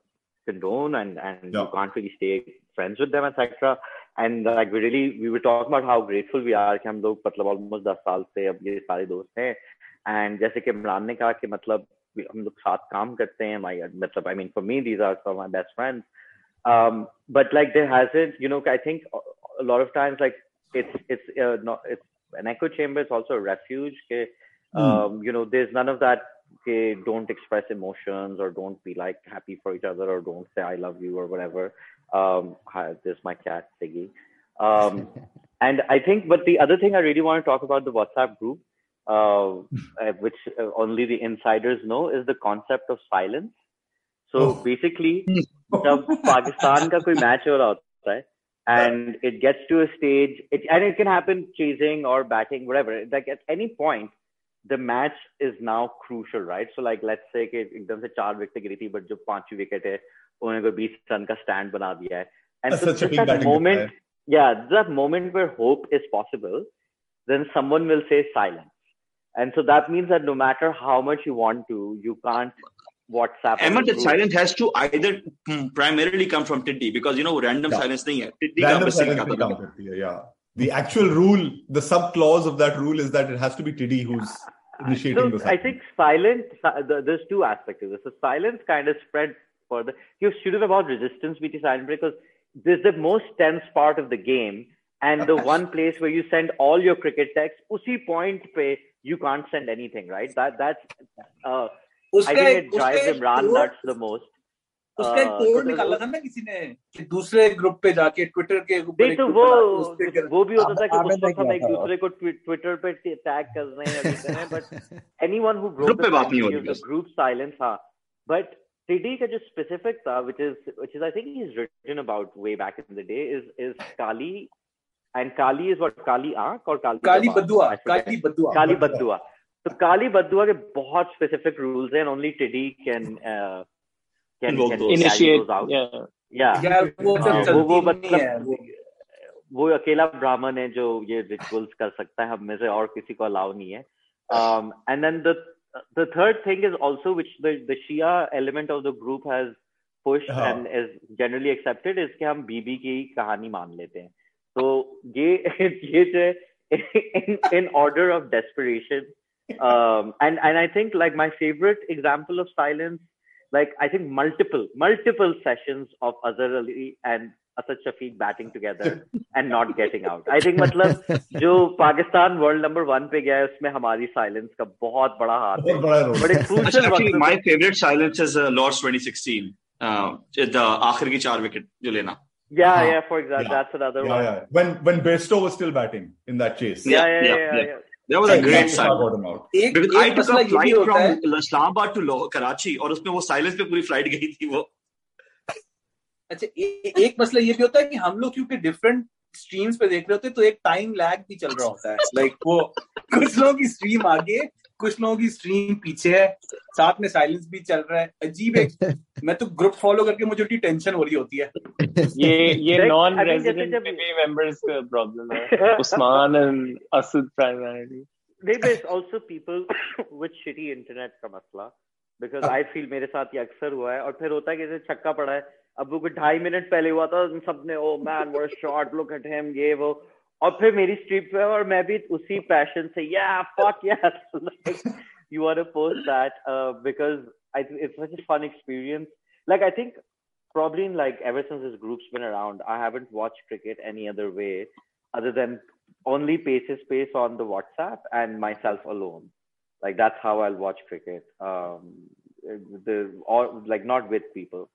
condone, and and yeah. you can't really stay friends with them, etc. And like we really, we were talking about how grateful we are कि हम लोग मतलब almost 10 साल से अब ये सारे दोस्त हैं. And जैसे कि इमरान ने कहा कि मतलब हम लोग साथ काम करते हैं my मतलब I mean for me these are some of my best friends um, but like there hasn't you know I think a lot of times like it's it's uh, not it's an echo chamber it's also a refuge okay? Hmm. um, mm. you know there's none of that okay, don't express emotions or don't be like happy for each other or don't say I love you or whatever um, hi, there's my cat Siggy um, [LAUGHS] and I think but the other thing I really want to talk about the WhatsApp group uh, uh, which uh, only the insiders know, is the concept of silence. So oh. basically, [LAUGHS] जब पाकिस्तान का कोई match हो रहा होता है and it gets to a stage it, and it can happen chasing or batting whatever like at any point the match is now crucial right so like let's say कि एकदम से चार विकेट गिरी थी but जो पांचवी wicket है उन्होंने कोई बीस रन का स्टैंड बना दिया है and so just that moment yeah that moment where hope is possible then someone will say silence and so that means that no matter how much you want to, you can't WhatsApp. the silence has to either hmm, primarily come from Tiddy because you know random yeah. silence thing. Tiddy random silence. Yeah. The actual rule, the sub clause of that rule is that it has to be Tiddy who's initiating so, the. I think silence. There's two aspects of this. The silence kind of spread further. Your student about resistance, between is silent because this is the most tense part of the game. And the [LAUGHS] one place where you send all your cricket texts, usi point pe, you can't send anything, right? That that's uh, I think it drives Imran nuts उसका एक code निकाला था ना किसी ने कि दूसरे group पे जाके ट्विटर के ऊपर तो वो वो भी होता था कि उस वक्त हम एक दूसरे को ट्विटर पे टैग कर रहे हैं लिख रहे हैं but anyone who broke the group silence हाँ बट टीडी का जो स्पेसिफिक था which is which is I think he is written about way back in the day is is Kali and Kali is what? Kali Aank or Kali Kali Badua? Kali Badua. Kali Badua. तो काली बदुआ के बहुत specific rules हैं only TD can can can initiate या या वो वो मतलब वो अकेला ब्राह्मण है जो ये रिचुअल्स कर सकता है हम में से और किसी को अलाउ नहीं है and then the the third thing is also which the the Shia element of the group has pushed uh-huh. and is generally accepted is कि हम बीबी की कहानी मान लेते हैं So ye, ye in, in order of desperation. um, and and I think like my favorite example of silence, like I think multiple multiple sessions of Azhar Ali and Asad Shafiq batting together and not getting out. I think मतलब जो Pakistan World Number One पे गया उसमें हमारी silence का बहुत बड़ा हाथ है. But it's crucial. Actually, my favorite silence is uh, Lords 2016. Uh, the आखिर की चार विकेट जो लेना. Yeah, huh. yeah, for example, yeah. that's another yeah, one. Yeah. When when Bairstow was still batting in that chase. Yeah, yeah, yeah. yeah, yeah, yeah. That was a great sign. Because I took a flight from Islamabad to Karachi और उसमें वो silence पे पूरी flight गई थी वो। अच्छा एक मसला ये भी होता है कि हम लोग क्योंकि डिफरेंट स्ट्रीम्स पे देख रहे होते हैं तो एक टाइम लैग भी चल रहा होता है। लाइक like, वो कुछ लोगों की स्ट्रीम आगे कुछ लोगों की स्ट्रीम पीछे है साथ में साइलेंस भी चल रहा है। अजीब है। [LAUGHS] मैं तो ग्रुप फॉलो करके मुझे उल्टी टेंशन हो रही होती है। [LAUGHS] ये ये नॉन रेजिडेंट मेंबर्स का प्रॉब्लम है। [LAUGHS] Usman and Asad maybe there's also people [COUGHS] with shitty internet का मसला। Because I feel मेरे साथ ये अक्सर हुआ है। और फिर होता है कि जैसे छक्का पड़ा है। अब वो कोई ढाई मिनट पहले हुआ था सबने ओ man what shot look at him ये वो। और फिर मेरी स्ट्रीट पे और मैं भी उसी पैशन से Yeah, fuck yes [LAUGHS] you want to post that uh, because it's such a fun experience. Like I think probably in like ever since this group's been around, I haven't watched cricket any other way other than only Pace is Pace on the WhatsApp and myself alone. Like that's how I'll watch cricket. Um, the or like not with people.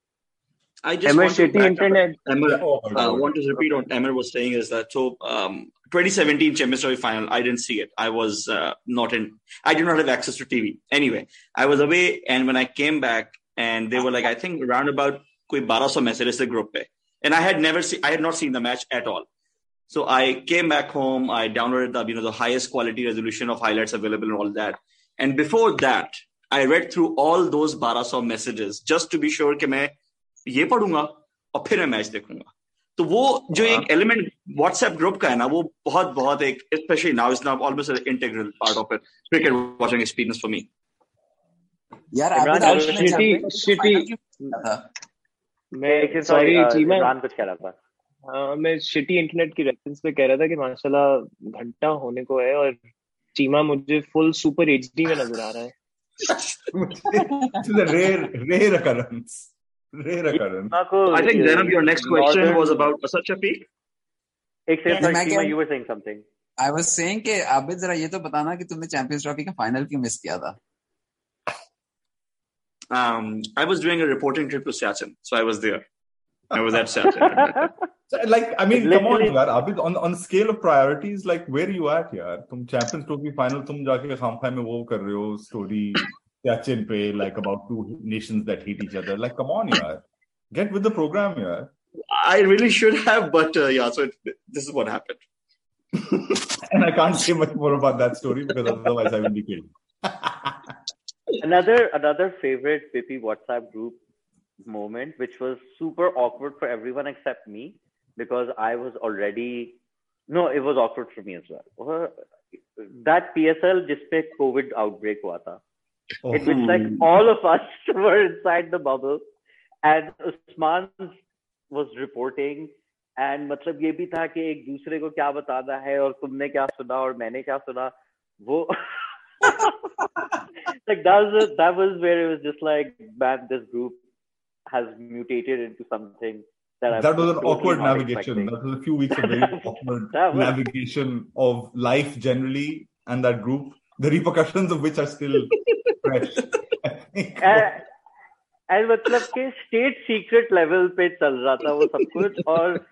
I just want to internet. Emmer, uh, want to repeat what Emmer was saying is that so um, 2017 Champions Trophy final. I didn't see it. I was uh, not in. I did not have access to TV. Anyway, I was away, and when I came back, and they were like, I think around about कोई 1200 messages the group pe. and I had never seen. I had not seen the match at all. So I came back home. I downloaded the you know the highest quality resolution of highlights available and all that. And before that, I read through all those 1200 messages just to be sure कि मैं ये पढ़ूँगा और फिर मैं match देखूँगा। तो वो जो एक एलिमेंट व्हाट्सएप ग्रुप का है ना वो बहुत बहुत एक specially now is now almost integral part of it cricket watching experience for me यार शिटी शिटी। मैं सॉरी चीमा कुछ कह रहा था। हाँ मैं शिटी इंटरनेट की रेफरेंस पे कह रहा था कि माशाल्लाह घंटा होने को है और चीमा मुझे फुल सुपर एचडी में नज़र आ रहा है। [LAUGHS] Rare rare occurrence rare occurrence I think Zainab your next question was about such a peak एक second you were saying something I was saying कि आबिद जरा ये तो बताना कि तुमने चैंपियंस ट्रॉफी का फाइनल क्यों मिस किया था um, I was doing a reporting trip to Siachen, so I was there. I was at Siachen. like I mean, come on, yaar. Abid, on on scale of priorities, like where are you at, yaar? तुम Champions Trophy final तुम जाके खामखा में वो कर रहे हो story Catch yeah, pay like about two nations that hate each other. Like, come on, yeah. Get with the program, yeah. I really should have, but uh, yeah, so it, this is what happened. [LAUGHS] and I can't say much more about that story because otherwise I will be killed. [LAUGHS] another another favorite PiPY WhatsApp group moment, which was super awkward for everyone except me because I was already no, it was awkward for me as well. That PSL just COVID outbreak हुआ था Oh. It was like all of us [LAUGHS] were inside the bubble, and Osman was reporting. and मतलब ये भी था कि एक दूसरे को क्या बताना है और तुमने क्या सुना और मैंने क्या सुना वो like that was that was where it was just like man this group has mutated into something that, that was an awkward navigation expecting. that was a few weeks of very [LAUGHS] awkward was... navigation of life generally and that group the repercussions of which are still fresh. [LAUGHS] And मतलब कि state secret level पे चल रहा था वो सब कुछ और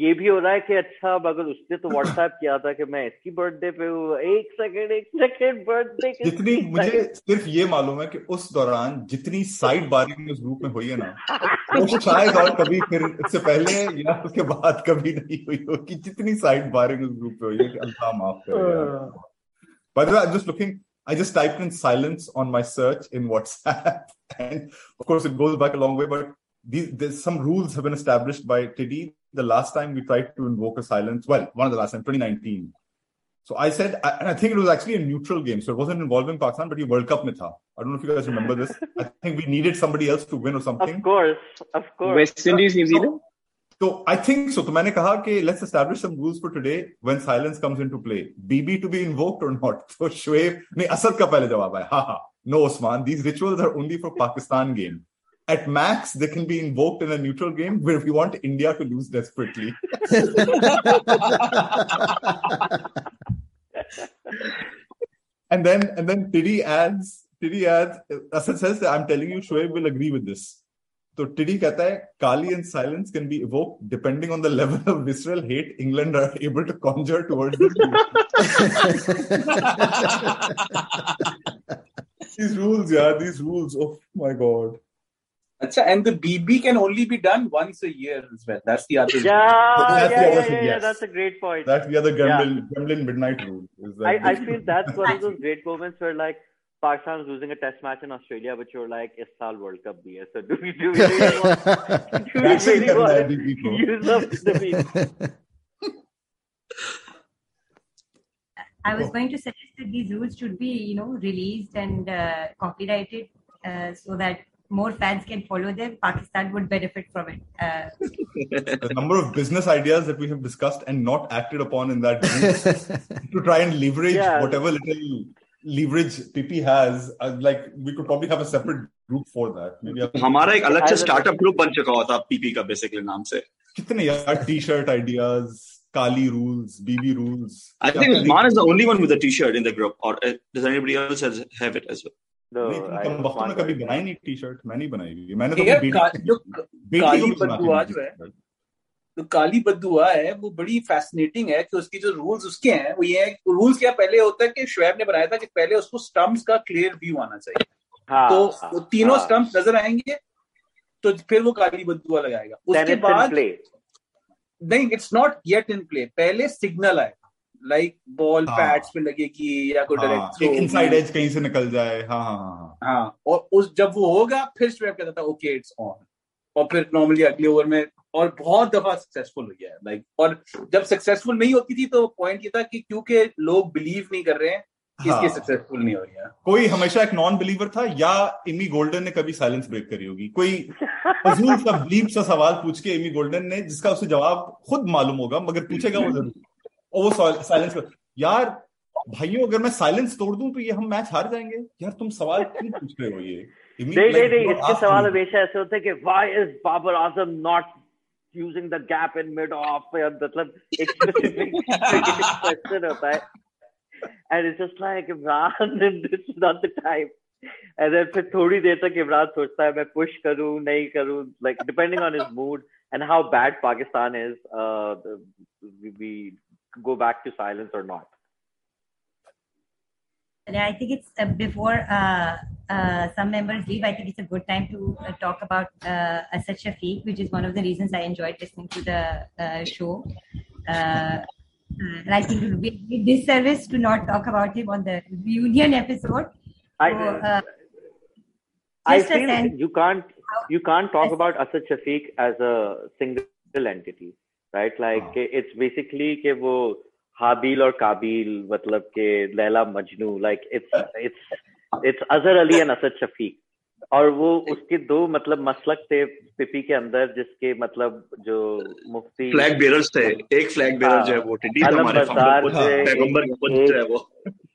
ये भी हो रहा है कि अच्छा अगर उसने तो व्हाट्सएप किया था कि मैं इसकी बर्थडे पे हूँ एक सेकंड एक सेकंड बर्थडे जितनी मुझे सिर्फ़ ये मालूम है कि उस दौरान जितनी साइड बारिंग उस ग्रुप में हुई है ना वो शायद और कभी फिर इससे पहले या उसके बाद कभी नहीं हुई होगी। जितनी साइड बारिंग उस ग्रुप पे हुई है कि अल्लाह माफ़ करे By the way, I'm just looking I just typed in silence on my search in WhatsApp. [LAUGHS] And of course, it goes back a long way, but these, there's some rules have been established by Tiddy. The last time we tried to invoke a silence, well, one of the last time, 2019. So I said, and I think it was actually a neutral game. So it wasn't involving Pakistan, but the World Cup mein tha. I don't know if you guys remember this. [LAUGHS] I think we needed somebody else to win or something. Of course, of course. West Indies, New Zealand? So I think so. तो मैंने कहा कि let's establish some rules for today when silence comes into play. BB to be invoked or not? So Shoaib नहीं असद का पहले जवाब है हाँ हाँ no Osman these rituals are only for Pakistan game. At max, they can be invoked in a neutral game where we want India to lose desperately. [LAUGHS] and then and then Tiddy adds Tiddy adds Asad says that I'm telling you Shoaib will agree with this. तो TD कहता है काली and silence can be evoke depending on the level of visceral hate England are able to conjure towards these rules yeah these rules oh my god Achha, and the BB can only be done once a year as well. That's the other. Yeah, that's yeah, the other yeah, thing, yeah, yes. that's a great point. That's the other Gremlin, yeah. Gremlin midnight rule. I, I feel that's one of those great moments where like Pakistan is losing a test match in Australia, but you're like, is saal World Cup bhi hai. So do we, do we really want, do we really want to use up the beat? I was going to suggest that these rules should be, you know, released and uh, copyrighted uh, so that more fans can follow them. Pakistan would benefit from it. Uh, the number of business ideas that we have discussed and not acted upon in that [LAUGHS] to try and leverage yeah. whatever little leverage PP has, uh, like we could probably have a separate group for that. Maybe हमारा एक अलग से startup group बन चुका होता PP का basically नाम से कितने यार t-shirt ideas Kali rules, BB rules. I think Usman is the only one with a T-shirt in the group, or uh, does anybody else has, have it as well? कभी बनाई नहीं T shirt मैं नहीं बनाई मैंने तो बेटी, जो बदुआ जो तो काली बदुआ है वो बड़ी फैसिनेटिंग है कि उसकी जो रूल्स उसके हैं वो ये है रूल्स क्या पहले होता है कि शुएब ने बनाया था कि पहले उसको स्टम्प्स का क्लियर व्यू आना चाहिए। हाँ, तो हाँ, वो तीनों हाँ, स्टम्प्स नज़र आएँगे तो फिर वो काली बदुआ लगाएगा। उसके बाद नहीं it's not yet in play पहले सिग्नल आएगा लाइक बॉल पैड्स पे लगेगी या कोई डायरेक्ट हाँ, इनसाइड एज कहीं से निकल जाए। हाँ हाँ हाँ हाँ। और उस जब वो होगा फिर स्ट्रैप कहता था ओके इट्स ऑन और फिर नॉर्मली अगले ओवर में और बहुत दफ़ा सक्सेसफुल हो गया है। लाइक और जब सक्सेसफुल नहीं होती थी तो पॉइंट ये था कि क्योंकि लोग बिलीव नहीं कर रहे हैं हाँ. सक्सेसफुल नहीं हो रही है। कोई हमेशा एक नॉन बिलीवर था या इमी गोल्डन ने कभी साइलेंस ब्रेक करी होगी? कोई फजूल सा ब्लीप सा सवाल पूछ के इमी गोल्डन ने जिसका उसे जवाब खुद मालूम होगा मगर पूछेगा वो ज़रूर। और वो साइलेंस कर यार भाइयों अगर मैं साइलेंस तोड़ दूँ तो ये हम मैच हार जाएँगे? यार तुम सवाल क्यों पूछ रहे हो ये? नहीं नहीं नहीं इसके सवाल हमेशा ऐसे होते हैं कि why is Babar Azam not using the gap in mid off या मतलब एक specific question होता है and it's just like Imran and this is not the time and then फिर थोड़ी देर तक इमरान सोचता है मैं push करूँ नहीं करूँ like depending on his mood and how bad Pakistan is uh, we, we go back to silence or not And I think it's uh, before uh, uh, some members leave, I think it's a good time to uh, talk about uh, Asad Shafiq, which is one of the reasons I enjoyed listening to the show. and I think it would be a disservice to not talk about him on the reunion episode. I, so, I feel you can't you can't talk about Asad Shafiq as a single entity, right? Like it's basically that हाबिल और काबिल मतलब के Laila Majnu like it's it's it's Azhar Ali and Asad Shafiq और वो उसके दो मतलब मसलक थे पिपी के अंदर जिसके मतलब जो मुफ्ती फ्लैग बेरर्स थे। एक फ्लैग बेरर जो है वो टिड्डी हमारे पैगंबर जो है वो।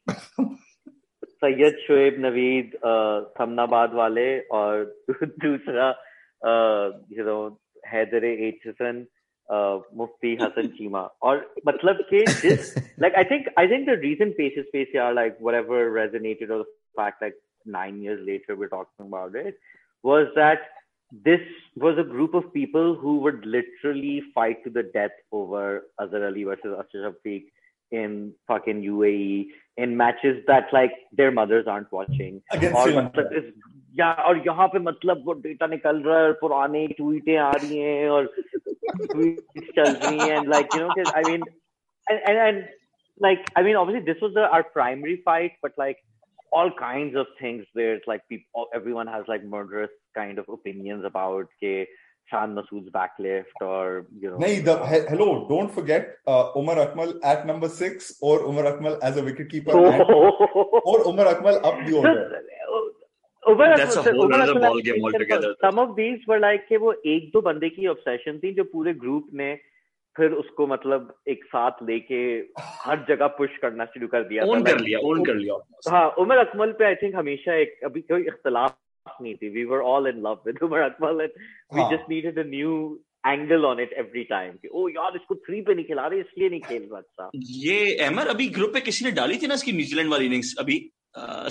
[LAUGHS] सैयद शुएब नवीद थमनाबाद वाले और दूसरा यू नो हैदर मुफ्ती हसन चीमा और मतलब कि जिस like I think I think the reason Pace is Pace yeah like whatever resonated or the fact like nine years later we're talking about it was that this was a group of people who would literally fight to the death over Azhar Ali versus Ashraf Shafiq in fucking UAE in matches that like their mothers aren't watching. Against या और यहाँ पे मतलब वो data निकल रहा है पुराने ट्वीटें आ रही हैं और ट्वीट चल रही हैं and like you know I like I mean, obviously this was our primary fight, but like all kinds of things. where it's like people, everyone has like murderous kind of opinions about K. Shan Masood's backlift or you know. Nahi, hello, don't forget uh, Umar Akmal at number six or Umar Akmal as a wicketkeeper and, oh. or Umar Akmal up the order. [LAUGHS] कि वो एक दो बंदे की obsession थी जो पूरे group ने फिर उसको मतलब एक साथ लेके हर जगह पुश करना शुरू कर दिया ओन कर लिया ओन कर लिया हाँ उमर अकमल पे आई थिंक हमेशा एक अभी कोई इख्तलाफ नहीं थी। We were all in love with Umar Akmal and we just needed a new angle on it every time कि ओ यार इसको थ्री पे नहीं खिला रहे इसलिए नहीं खेल सकता ये एमर अभी ग्रुप पे किसी ने डाली थी ना इसकी न्यूजीलैंड वाली इनिंग्स अभी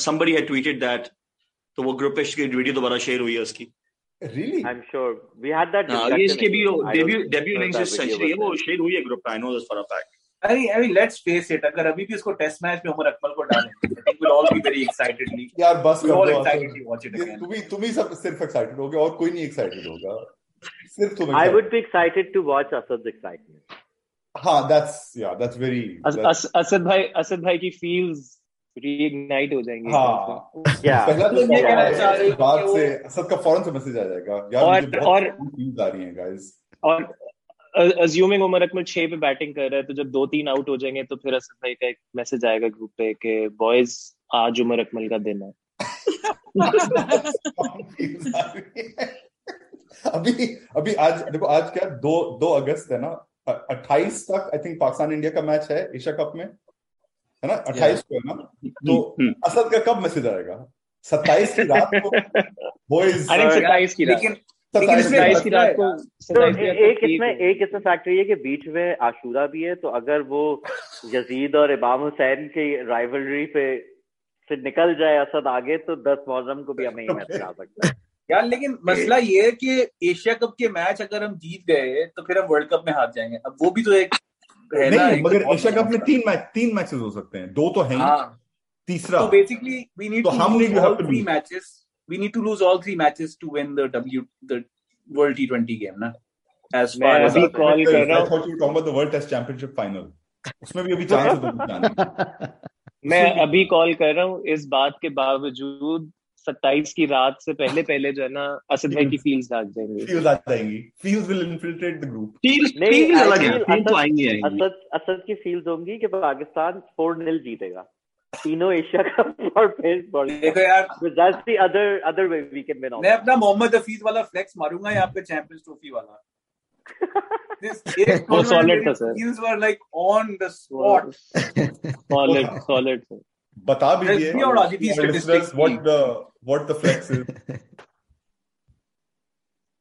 समबडी हैड ट्वीटेड दैट तो वो ग्रुप पे वीडियो दोबारा शेयर हुई है उसकी। Really? I'm sure. We had that. हाँ, ये इसके भी डेब्यू डेब्यू इनिंग्स इस सेंचुरी है वो शेयर हुई है ग्रुप पे I know this for a fact अरे I mean let's face it अगर अभी भी इसको टेस्ट मैच में उमर अकमल को डालें I think will all be very excitedly यार बस कर दो एक्साइटेडली वॉच इट अगेन तुम ही तुम ही सब सिर्फ़ एक्साइटेड होगे और कोई नहीं एक्साइटेड होगा। सिर्फ़ तुम I would be excited to watch Asad excitement हाँ that's yeah that's very Asad भाई असद भाई की फील्स रीइग्नाइट हो जाएँगे हाँ। [LAUGHS] पहला तो ये कहना चाह रहे बाद से असद का फ़ौरन से मैसेज आ जाएगा। यार और और आ रही हैं गाइस और अज्यूमिंग उमर अकमल छह पे बैटिंग कर रहा है तो जब दो तीन आउट हो जाएँगे तो फिर असद भाई का एक मैसेज आएगा ग्रुप पे कि बॉयज़ आज उमर अकमल का दिन है। [LAUGHS] अभी अभी आज देखो आज क्या दो दो अगस्त है ना? अट्ठाईस तक आई थिंक पाकिस्तान इंडिया का मैच है एशिया कप में। है ना? अट्ठाईस को है ना? तो हम्म, हम्म। असद का कब मैसेज आएगा? सत्ताईस की रात को? बॉयज़ सत्ताईस की लेकिन तो एक इसमें एक इसमें फैक्टर ये कि बीच में आशूरा भी है तो अगर वो यजीद और इमाम हुसैन की राइवलरी पे से निकल जाए असद आगे तो दस मौजम को भी हमें मैच करा सकता। है यार लेकिन मसला ये है कि एशिया कप के मैच अगर हम जीत गए तो फिर हम वर्ल्ड कप में हार जाएँगे। अब वो भी तो एक है ना मगर एशिया कप में तीन मैच तीन मैचेस हो सकते हैं। दो तो हैं हाँ, तीसरा। तो basically we need to lose all three matches we need to lose all three matches to win the W the world T20 game ना एज फार एज कॉल कर रहा हूँ। Talk about the world test championship final उसमें भी अभी chance है [LAUGHS] मैं अभी कॉल कर रहा हूँ। इस बात के बावजूद सत्ताईस की रात से पहले पहले जो है ना असद भाई की फील्स आ जाएँगी। फील्स आ जाएँगी। Feels will infiltrate the group feels feels अलग है। फील्स तो आएँगी असद असद की फील्स होंगी कि पाकिस्तान 4-0 जीतेगा। तीनों एशिया कप और फिर देखो यार। That's the other other way we can win मैं अपना मोहम्मद हफीज वाला फ्लेक्स मारूँगा यहाँ पे चैंपियंस ट्रॉफी वाला। [LAUGHS] था sir feels were like on the spot solid solid sir बता भी दिए what the what the flex is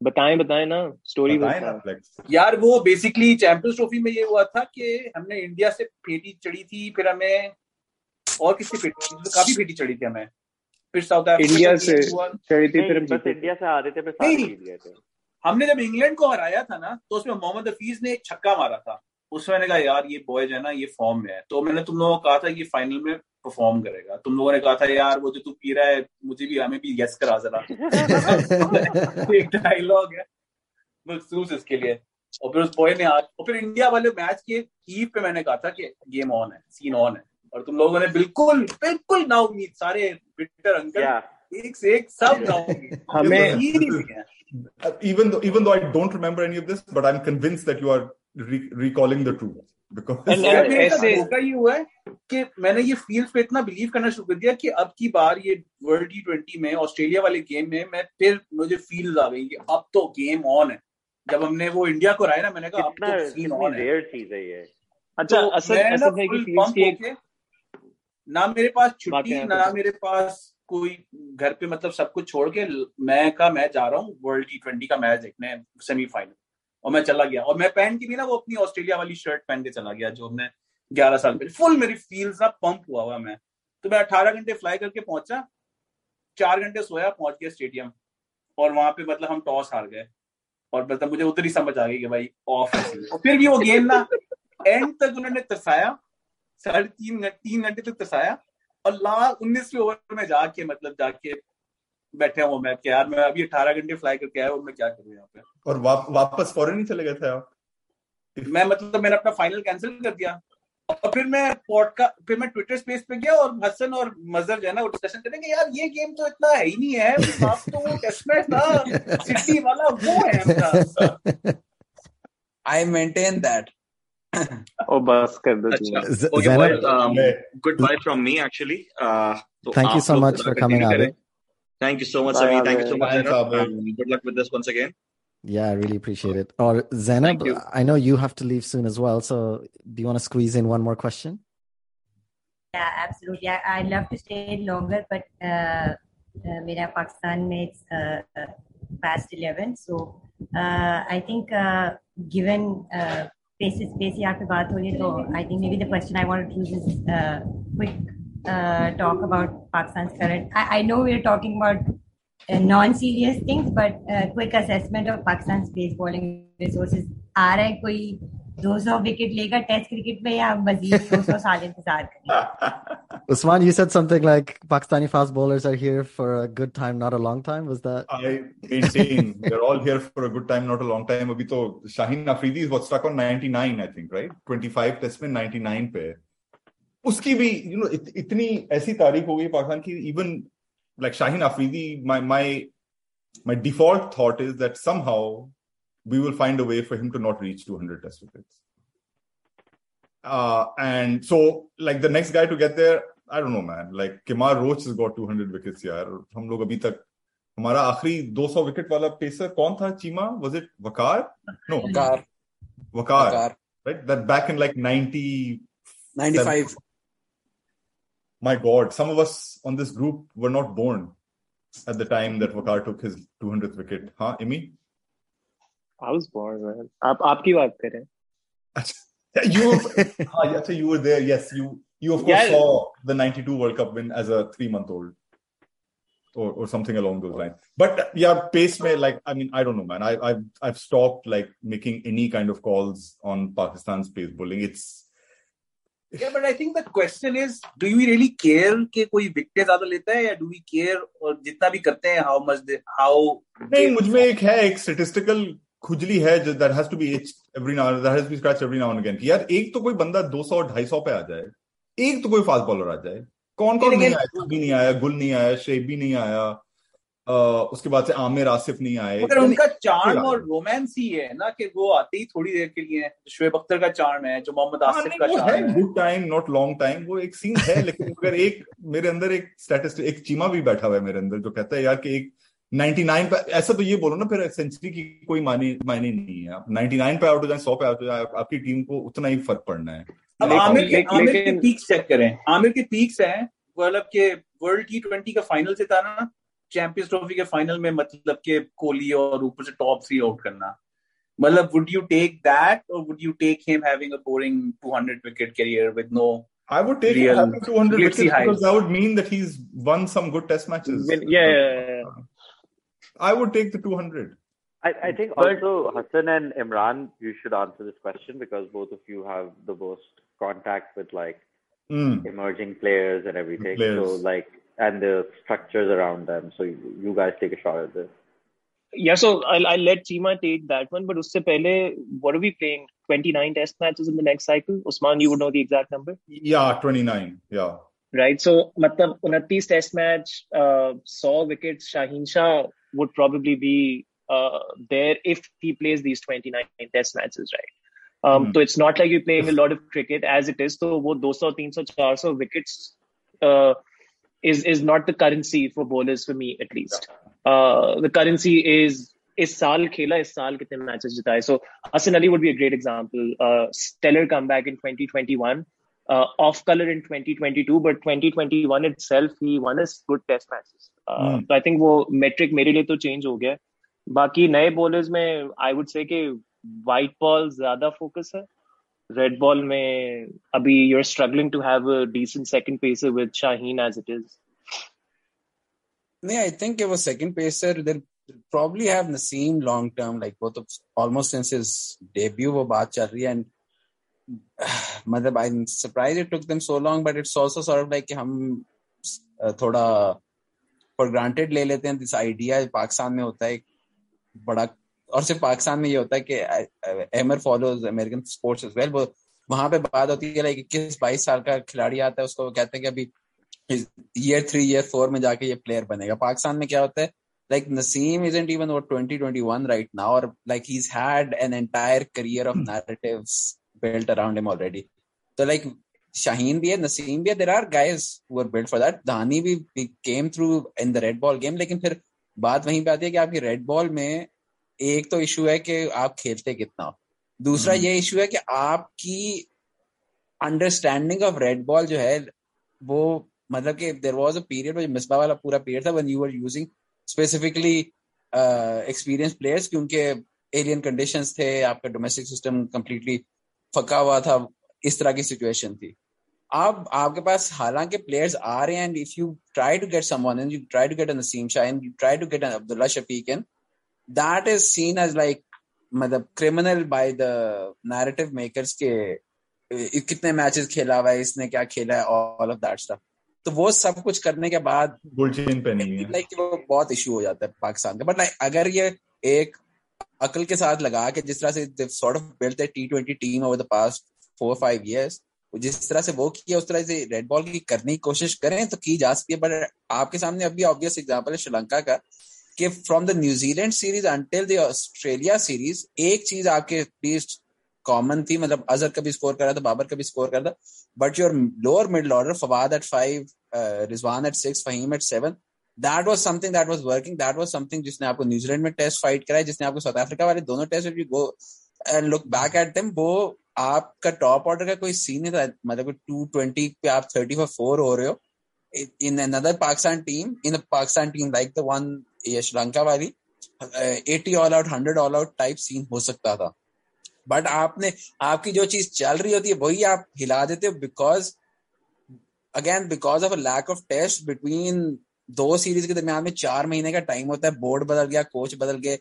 बताएँ बताएँ ना स्टोरी बताएँ ना फ्लेक्स यार वो बेसिकली चैंपियंस ट्रॉफी में ये हुआ था कि हमने इंडिया से फेटी चढ़ी थी फिर हमें और किसी फेटी तो काफ़ी फेटी चढ़ी थी हमें। फिर साउथ अफ्रीका इंडिया से चढ़ी थी फिर बस इंडिया से आ रहे थे फिर साथ जीत थे। हमने जब इंग्लैंड को हराया था ना तो उसमें मोहम्मद हफीज ने एक छक्का मारा था। उसमें मैंने कहा यार ये बॉय जो है ना ये फॉर्म में है। तो मैंने तुम लोगों को कहा था कि फाइनल में परफॉर्म करेगा। तुम लोगों ने कहा था यार वो जो तू पी रहा है मुझे भी हमें भी गेस करा जरा। [LAUGHS] एक डायलॉग है मखसूस इसके लिए। और फिर उस बॉय ने आज और फिर इंडिया वाले मैच के ईव पे मैंने कहा था कि गेम ऑन है सीन ऑन है। और तुम लोगों ने बिल्कुल बिल्कुल ना उम्मीद सारे बिटर अंकल एक से एक सब ना उम्मीद। [LAUGHS] हमें even though even though I don't remember any of this, but I'm convinced that you are re- recalling the truth. [LAUGHS] ऐसा ये हुआ है कि मैंने ये फ़ील्ड पे इतना बिलीव करना शुरू कर दिया कि अब की बार ये वर्ल्ड टी ट्वेंटी में ऑस्ट्रेलिया वाले गेम में मैं फिर मुझे फ़ील्ड आ गई कि अब तो गेम ऑन है। जब हमने वो इंडिया को राय ना मैंने कहा अब तो सीन ऑन है। चीज़ है ये। अच्छा तो असल असल है कि फ़ील्ड की ना मेरे पास छुट्टी ना मेरे पास कोई घर पे मतलब सब कुछ छोड़ के मैं का मैं जा रहा हूँ वर्ल्ड टी ट्वेंटी का मैच देखने सेमीफाइनल और मैं चला गया। और मैं पहन के भी ना, वो अपनी ऑस्ट्रेलिया वाली शर्ट पहन के चला गया, जो हमने ग्यारह साल पहले। फुल मेरी फील्स ना पंप हुआ हुआ मैं। तो मैं अठारह घंटे फ्लाई करके पहुँचा, चार घंटे सोया, पहुँच गया स्टेडियम और वहाँ पे मतलब हम टॉस हार गए। और मतलब मुझे उधर ही समझ आ गई कि भाई ऑफ़ और फिर भी वो गेम ना एंड तक उन्होंने तरसाया, साढ़े तीन तीन घंटे तक तरसाया। और लास्ट उन्नीसवें ओवर में जाके मतलब जाके बैठे हूँ मैं कि यार मैं अभी अठारह घंटे फ्लाई करके आया और मैं क्या करूँ यहाँ पे? और वा, वापस फॉरन ही चले गए थे आप? मैं मतलब मैंने अपना फाइनल कैंसिल कर दिया। और फिर मैं पॉडकास्ट फिर मैं ट्विटर स्पेस पे गया और हसन और मजर जो है ना वो डिस्कशन करेंगे यार ये गेम तो इतना है ही नहीं है आप तो वो टेस्ट मैच था सिटी वाला वो है आई मेंटेन दैट ओ बस कर दो good bye from me actually thank you so much for coming आगे Thank you so much, Sami. Thank you so much. Good luck with this once again. Yeah, I really appreciate it. Uh, or Zainub, I know you have to leave soon as well. So do you want to squeeze in one more question? Yeah, absolutely. I, would love to stay longer, but uh, uh, Pakistan uh, uh, past 11. So uh, I think uh, given uh, space space यहाँ पे बात हो रही है तो I think maybe the question I want uh, talk about Pakistan's current. I, I know we're talking about uh, non-serious things, but uh, quick assessment of Pakistan's pace bowling resources. Are रहा है कोई 200 lega test cricket cricket में या मजीद 200 [LAUGHS] Osman, you said something like Pakistani fast bowlers are here for a good time, not a long time. Was that? I maintain they're all here for a good time, not a long time. Abhi to Shaheen Afridi is what stuck on 99, I think, right? 25 test men 99 pe. उसकी भी you you no know, इत, इतनी ऐसी तारीफ़ हो गई पाकिस्तान की even like Shaheen Afridi my my my default thought is that somehow we will find a way for him to not reach to hundred test wicket and so like the next guy to get there I don't know man like Kemar Roach is got to hundred wicket यार हम लोग अभी तक हमारा आखिरी 200 wicket वाला pacer कौन था? Cheema? Was it Waqar? No Waqar. Waqar right that back in like 90 95 my God, some of us on this group were not born at the time that Waqar took his 200th wicket. Huh, Imi? I was born, man. आप आपकी बात कर रहे you, you were there. Yes, you you of course yeah. saw the 92 World Cup win as a three-month-old. Or, or something along those lines. But yeah, pace may like I mean I don't know, man. I, I've I've stopped like making any kind of calls on Pakistan's pace bowling. It's yeah, but I think the question is, do we really care कि कोई wicket ज़्यादा लेता है या do we care और जितना भी करते हैं how much they, how नहीं मुझमें एक है एक statistical खुजली है जो that has to be every now that has to be scratched every now and again कि यार एक तो कोई बंदा 200 250 पे आ जाए एक तो कोई फास्ट बॉलर आ जाए कौन कौन नहीं आया भी नहीं आया गुल नहीं आया शेब भी नहीं आया उसके बाद से आमिर आसिफ नहीं आए। मगर उनका चार्म और रोमांस ही है ना कि वो आते ही थोड़ी देर के लिए शुएब अख्तर का चार्म है जो मोहम्मद हाँ, आसिफ का चार्म है good time not long time वो एक सीन है लेकिन [LAUGHS] अगर एक मेरे अंदर एक स्टैटिस्टिक एक चीमा भी बैठा हुआ है मेरे अंदर जो कहता है यार कि एक 99 पे ऐसा तो ये बोलो ना फिर सेंचुरी की कोई मानी मायने नहीं है। आप 99 पे आउट हो जाए 100 पे आउट हो जाए आपकी टीम को उतना ही फ़र्क पड़ना है। अब आमिर के आमिर के पीक्स चेक करें। आमिर के पीक्स हैं मतलब के वर्ल्ड टी ट्वेंटी का फाइनल से था ना चैंपियंस ट्रॉफी के फाइनल में मतलब के कोहली और ऊपर से टॉप थ्री आउट करना मतलब वुड यू टेक दैट और would you take him having a boring 200 wicket career with no I would take him having 200 wickets because that would mean that he's won some good test matches. Yeah, yeah, yeah. I would take the 200. I, I think but, also Hassan and Imran, you should answer this question because both of you have the most contact with like mm. emerging players and everything. Players. So like and the structures around them. So you, you guys take a shot at this. Yeah, so I'll, I'll let Chima take that one. But usse pehle, what are we playing? 29 test matches in the next cycle? Osman, you would know the exact number? Yeah, 29. Yeah. Right. So, matlab, 29 test match, uh, 100 wickets, Shaheen Shah would probably be uh, there if he plays these 29 test matches, right? Um, mm. So it's not like you're playing a lot of cricket as it is. So, wo 200, 300, 400 wickets uh, is is not the currency for bowlers for me at least. Uh, the currency is is Sal khela, is Sal kitne matches jitaye. So Hassan Ali would be a great example. Uh, stellar comeback in 2021. Uh, off color in 2022, but 2021 itself he won his good test matches. Uh, mm. So I think वो metric मेरे लिए तो change हो गया. बाकी नए bowlers में I would say कि white ball ज़्यादा focus है. Red ball में अभी you're struggling to have a decent second pacer with Shaheen as it is. Yeah, I think it was second pacer. They'll probably have Naseem long term, like both of almost since his debut. वो बात चल रही है and मतलब I'm surprised it took them so long, but it's also sort of like हम थोड़ा for granted ले लेते हैं this idea पाकिस्तान में होता है बड़ा और सिर्फ़ पाकिस्तान में ये होता है कि Ammar follows American sports as well वहाँ पर बात होती है लाइक इक्कीस बाईस साल का खिलाड़ी आता है उसको वो कहते हैं कि अभी ईयर थ्री ईयर फोर में जाके ये प्लेयर बनेगा। पाकिस्तान में क्या होता है like Naseem is and even twenty twenty one right ना और like he had an entire career of narrative built around him already तो लाइक शाहीन भी है नसीम भी है there are guys built for that Dhani भी came through in the red ball game लेकिन फिर बात वहीं पर आती है कि आपकी रेड बॉल में एक तो इशू है कि आप खेलते कितना दूसरा हम्म। ये इशू है कि आपकी अंडरस्टैंडिंग ऑफ़ रेड बॉल जो है वो मतलब कि there was a period Misbah वाला पूरा पीरियड था when you are using specifically experience players क्योंकि एलियन कंडीशंस थे आपका डोमेस्टिक सिस्टम कंप्लीटली फका हुआ था इस तरह की सिचुएशन थी अब आपके पास हालाँकि प्लेयर्स आ रहे हैं and if you try to get someone and you try to get a Naseem Shah and you try to get an Abdullah Shafique and that is seen as like मतलब criminal by the narrative makers के कितने matches खेला हुआ है इसने क्या खेला है ऑल ऑफ़ दैट स्टफ़ तो वो सब कुछ करने के बाद लाइक वो बहुत इशू हो जाता है पाकिस्तान का। बट लाइक अगर ये एक अकल के साथ लगा के जिस तरह से सॉर्ट ऑफ़ बिल्ट है T twenty team over the past four five years जिस तरह से वो किया उस तरह से रेड बॉल की करने की कोशिश करें तो की जा सकती है। बट आपके सामने अभी ऑब्वियस एग्ज़ाम्पल है श्रीलंका का। कि from the New Zealand series until the Australia series एक चीज़ आपके एटलीस्ट कॉमन थी मतलब अजहर कभी स्कोर कर था बाबर कभी स्कोर कर रहा but your lower middle order Fawad at five Rizwan at six Faheem at seven that was something that was working that was something जिसने आपको न्यूजीलैंड में टेस्ट फाइट कराया जिसने आपको साउथ अफ्रीका वाले दोनों टेस्ट में go and look back at them वो आपका टॉप ऑर्डर का कोई सीन नहीं था। मतलब टू ट्वेंटी पे आप थर्टी फॉर फोर हो रहे हो। Another Pakistan team, in a Pakistan team like the one Sri Lanka वाली eighty all out 100 all out type scene हो सकता था। बट आपने, आपकी जो चीज़ चल रही होती है, वही आप हिला देते हो because again because of a lack of test between दो सीरीज़ के दरमियान में चार महीने का टाइम होता है। बोर्ड बदल गया कोच बदल गए,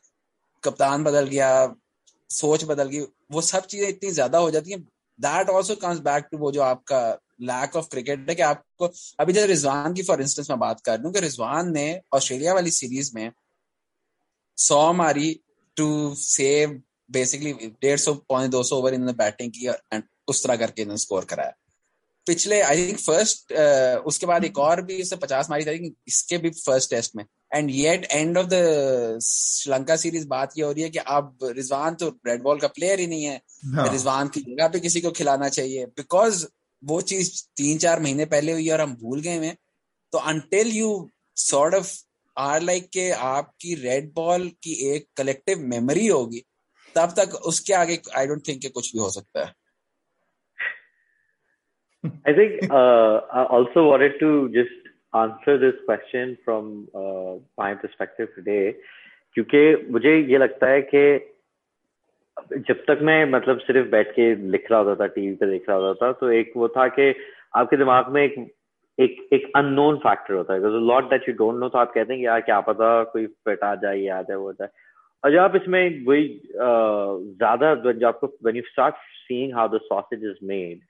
कप्तान बदल गया, सोच बदल गई, वो सब चीज़ें इतनी ज़्यादा हो जाती है। That also comes back to वो जो आपका लैक ऑफ़ क्रिकेट है कि आपको अभी जैसे रिजवान की फॉर इंस्टेंस मैं बात कर लूँ कि रिजवान ने ऑस्ट्रेलिया वाली सीरीज़ में सौ मारी टू सेव बेसिकली डेढ़ सौ पौने दो सौ ओवर इन बैटिंग की एंड उस तरह करके इन्होंने स्कोर कराया। पिछले आई थिंक फ़र्स्ट उसके बाद एक और भी उससे पचास मारी थी इसके भी फ़र्स्ट टेस्ट में। And yet end of the Sri Lanka series बात ये हो रही है कि अब रिजवान तो रेड बॉल का प्लेयर ही नहीं है। हाँ. रिजवान की जगह पे किसी को खिलाना चाहिए। बिकॉज़ वो चीज़ तीन चार महीने पहले हुई और हम भूल गए हैं। तो until you sort of are like के आपकी रेड बॉल की एक कलेक्टिव मेमोरी होगी तब तक उसके आगे आई डोंट थिंक कुछ भी हो सकता है। I think uh, I also wanted to just answer this question from uh, my perspective today क्योंकि मुझे ये लगता है कि जब तक मैं मतलब सिर्फ़ बैठ के लिख रहा होता था टीवी पे देख रहा होता था तो एक वो था कि आपके दिमाग में एक एक एक अननोन फैक्टर होता है lot that you don't know तो आप कहते हैं कि यार क्या पता कोई फिट आ जाए या आ जाए वो जाए और जब आप इसमें वही ज़्यादा जब आपको when you start seeing how the sausage is made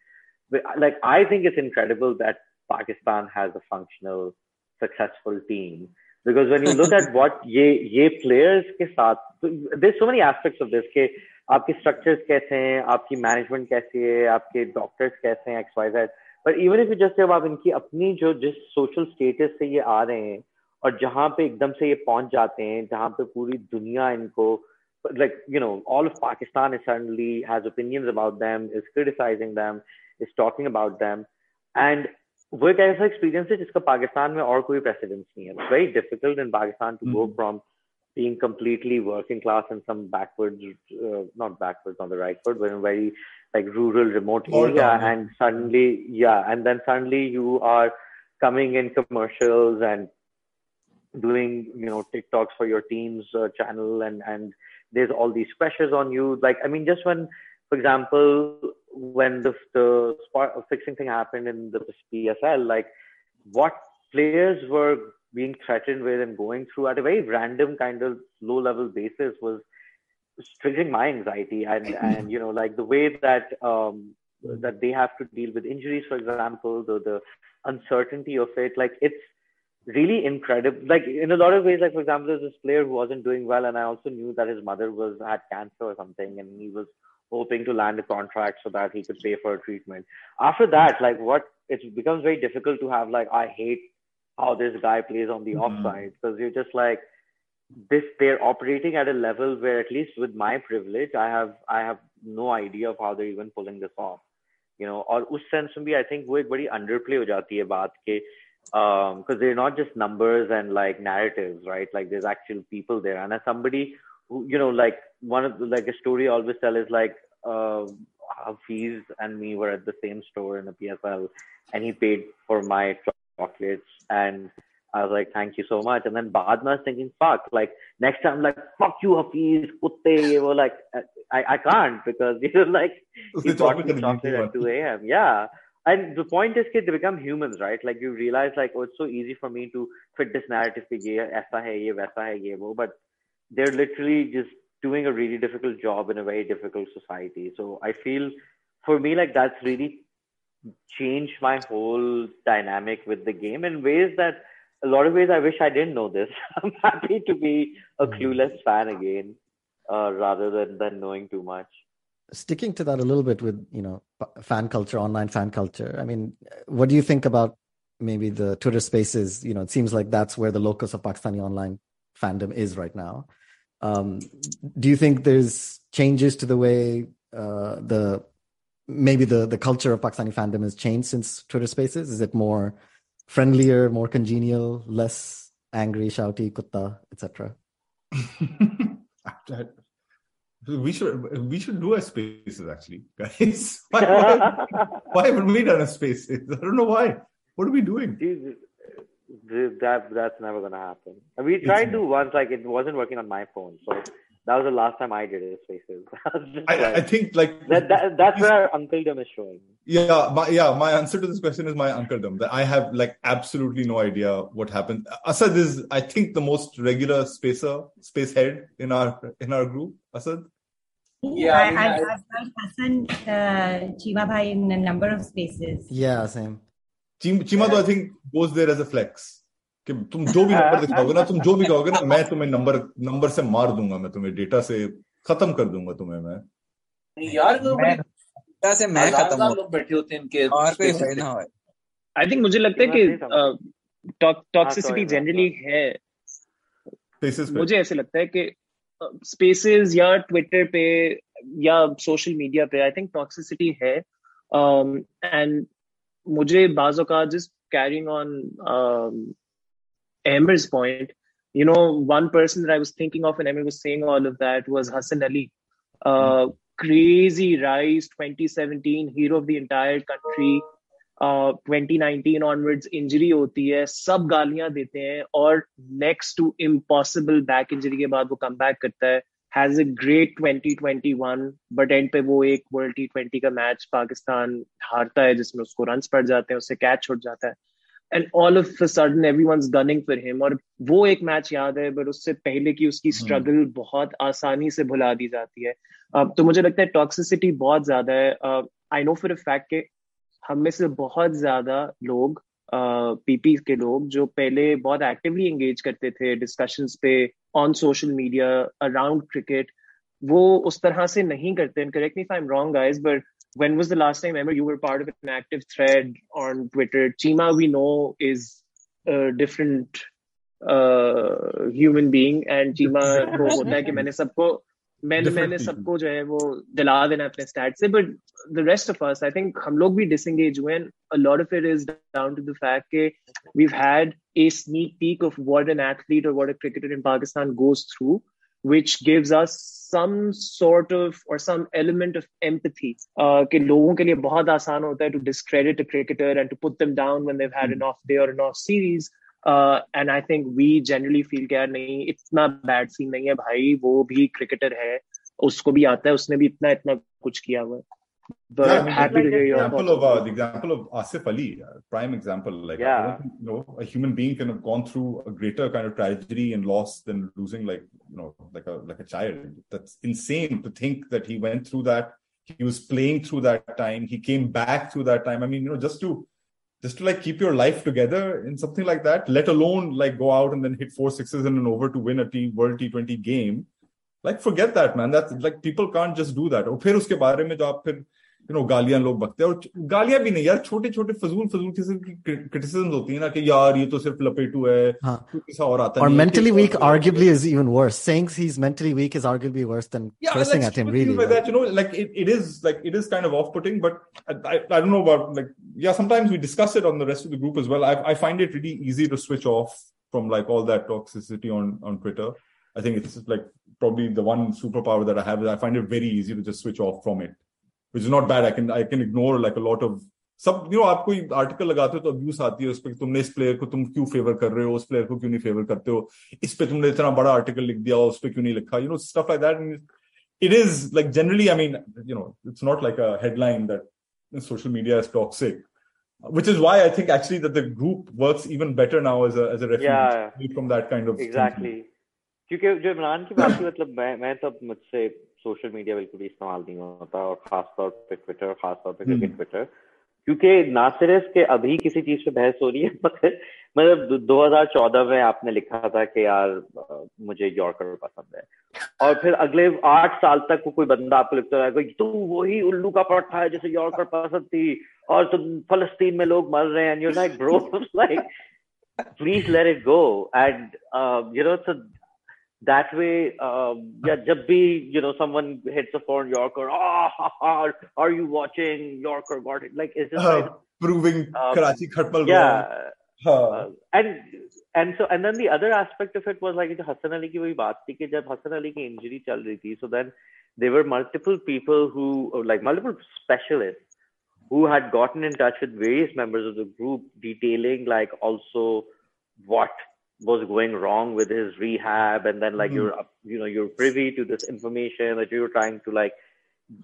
like I think it's incredible that Pakistan has a functional, successful team. Because when you look at [LAUGHS] what ये ये players के साथ, there's so many aspects of this के आपके structures कैसे हैं? आपकी management कैसी है? आपके डॉक्टर्स कैसे हैं? एक्सवाइज पर इवन इफ़ जस्ट जब आप इनकी अपनी जो जिस सोशल स्टेटस से ये आ रहे हैं और जहाँ पे एकदम से ये पहुँच जाते हैं जहाँ पे पूरी दुनिया इनको like you know all of Pakistan is suddenly has opinions about them is criticising them is talking about them and वो एक ऐसा एक्सपीरियंस है जिसका पाकिस्तान में और कोई प्रेसिडेंस नहीं है। Very difficult in Pakistan to go from being completely working class in some backwards, uh, not backwards on the right foot, but in a very like rural, remote area, and suddenly, yeah, and then suddenly you are coming in commercials and doing you know TikToks for your team's uh, channel, and and there's all these pressures on you. Like I mean, just when, for example, when the the spot fixing thing happened in the PSL, like what players were being threatened with and going through at a very random kind of low level basis was triggering my anxiety and [CLEARS THROAT] and you know like the way that um that they have to deal with injuries for example the the uncertainty of it like it's really incredible. Like in a lot of ways, like for example, there's this player who wasn't doing well, and I also knew that his mother was had cancer or something, and he was hoping to land a contract so that he could pay for a treatment. After that, like what it becomes very difficult to have like I hate how this guy plays on the mm-hmm. offside. Because you're just like this they're operating at a level where at least with my privilege i have i have no idea of how they're even pulling this off. You know or us sense mein i think wo ek badi underplay ho jati hai baat ke um because they're not just numbers and like narratives right? Like there's actual people there. And as somebody who you know like one of the like a story i always tell is like uh Hafiz and me were at the same store in the PSL and he paid for my chocolates and I was like, thank you so much. And then Badma was thinking, fuck, like next time, like, fuck you, Hafiz, kutte. Were like, I, I can't because [LAUGHS] you're like, [LAUGHS] he bought me chocolate at 2 a.m. Yeah and the point is that they become humans right like you realize like oh it's so easy for me to fit this narrative pe ye aisa hai ye vaisa hai ye wo but they're literally just doing a really difficult job in a very difficult society so i feel for me like that's really changed my whole dynamic with the game in ways that a lot of ways I wish I didn't know this. [LAUGHS] I'm happy to be a hmm. clueless fan again, uh, rather than than knowing too much sticking to that a little bit with you know fan culture online fan culture i mean what do you think about maybe the twitter spaces you know it seems like that's where the locus of pakistani online fandom is right now um, do you think there's changes to the way uh, the maybe the the culture of pakistani fandom has changed since twitter spaces is it more friendlier more congenial less angry shouty kutta etc [LAUGHS] We should we should do a spaces actually, guys. [LAUGHS] Why, why, why haven't we done a spaces? I don't know why. What are we doing? that that's never gonna happen. We tried to once, like it wasn't working on my phone, so that was the last time I did a spaces. [LAUGHS] I, like, I, think like that, that that's where uncledom is showing. Yeah, my, yeah. My answer to this question is my uncledom. That I have like absolutely no idea what happened. Asad is, I think, the most regular spacer, space head in our in our group. Asad. Yeah, I, I, I've heard Hassan uh, Cheema Bhai in a number of spaces. Yeah, same. Cheema, though, I think goes there as a flex. कि तुम जो भी number दिखाओगे ना तुम जो भी कहोगे ना मैं तुम्हें नंबर नंबर से मार दूँगा मैं तुम्हें डेटा से खत्म कर दूँगा तुम्हें मैं। यार डेटा से मैं खत्म लोग बैठे होते हैं इनके और कोई हो। आई थिंक मुझे लगता है कि टॉक्सिसिटी जनरली है मुझे ऐसे लगता है कि स्पेसेस या ट्विटर पे या सोशल मीडिया पे आई थिंक टॉक्सिसिटी है। एंड मुझे बाजों का just carrying on Amber's point, you know, one person that I was thinking of when Amber was saying all of that was Hassan Ali. Uh, mm-hmm. Crazy rise, 2017, hero of the entire country. Uh, 2019 onwards injury होती है सब गालियाँ देते हैं और next to impossible back injury के बाद वो कम बैक करता है has a great 2021 but end पे वो एक वर्ल्ड टी ट्वेंटी का मैच पाकिस्तान हारता है जिसमें उसको रन पड़ जाते हैं उससे कैच छुट जाता है and all of sudden everyone's gunning for him और वो एक मैच याद है बट उससे पहले की उसकी स्ट्रगल hmm. बहुत आसानी से भुला दी जाती है। uh, तो मुझे लगता है टॉक्सिसिटी बहुत ज़्यादा है। I know for a fact के हम में से बहुत ज़्यादा लोग पीपी uh, के लोग जो पहले बहुत एक्टिवली एंगेज करते थे डिस्कशंस पे on social media around cricket वो उस तरह से नहीं करते। Correct me I am wrong guys but when was the last time ever you were part of an active thread on Twitter? Cheema, we know, is a different uh, human being, and Cheema but the rest of us, I think मैंने सबको जो है वो दिला देना अपने to से but the rest of us I a sneak peek of what an athlete or what a cricketer in Pakistan goes through, which gives us some sort of और सम एलिमेंट ऑफ़ एम्पथी कि लोगों के लिए बहुत आसान होता है to discredit a cricketer and to put them down when they had an off day और an off series and I think we generally feel क्या नहीं इतना बैड सीन नहीं है भाई वो भी क्रिकेटर है उसको भी आता है उसने भी इतना इतना कुछ किया हुआ है but yeah, I'm happy like to hear your example of uh, the example of Asif Ali, uh, prime example. Like, yeah. Think, you know, a human being can have gone through a greater kind of tragedy and loss than losing, like, you know, like a like a child. That's insane to think that he went through that. He was playing through that time. He came back through that time. I mean, you know, just to just to like keep your life together in something like that, let alone like go out and then hit four sixes in an over to win a T World T20 game. Like forget that, man. That's like people can't just do that. और फिर उसके बारे में जो आप फिर you know गालियां लोग बकते हैं और गालियां भी नहीं यार छोटे छोटे फजूल फजूल किस्म की क्रिटिसिज्म होती है ना कि यार ये तो सिर्फ लपेटू है हाँ. किसा और आता और mentally weak arguably is even worse saying he's mentally weak is arguably worse than yeah, cursing at him really like that you know like it, it is like it is kind of off putting but I, I, I don't know about like yeah sometimes we discuss it on the rest of the group as well I, I find it really easy to switch off from like all that toxicity on on Twitter I think it's like probably the one superpower that I have I find it very easy to just switch off from it which is not bad. I can I can ignore like a lot of सब you know आप कोई article लगाते हो तो abuse आती है उस पर तुमने इस प्लेयर को तुम क्यों फेवर कर रहे हो उस प्लेयर को क्यों नहीं फेवर करते हो इस पे तुमने इतना बड़ा आर्टिकल लिख दिया उस पर क्यों नहीं लिखा you know stuff like that it is like generally i mean you know it's not like a headline that social media is toxic which is why i think actually that the group works even better now as a as a refuge yeah, from that kind of exactly क्योंकि जो इमरान की बात थी मतलब मैं मैं तब मुझसे सोशल मीडिया बिल्कुल भी इस्तेमाल नहीं होता और खास तौर पे ट्विटर खास तौर पे क्रिकेट ट्विटर क्योंकि ना सिर्फ़ के अभी किसी चीज़ पे बहस हो रही है [LAUGHS] मगर मतलब 2014 में आपने लिखा था कि यार मुझे यॉर्कर पसंद है। और फिर अगले आठ साल तक को कोई बंदा आपको लिखता रहा है तू वही उल्लू का पट्टा है जैसे यॉर्कर पसंद थी और तुम फलस्तीन में लोग मर रहे हैं you like bro like please let it go and you know that way uh, yeah jab bhi you know someone hits a foreign yorker oh ha, ha, are you watching yorker got it like it's just uh, like, proving um, karachi khatmal yeah. Uh, and and so and then the other aspect of it was like Hassan Ali ki baat thi ki jab Hassan Ali ki injury chal rahi thi so then there were multiple people who like multiple specialists who had gotten in touch with various members of the group detailing like also what was going wrong with his rehab and then like mm. you're you know you're privy to this information that you're trying to like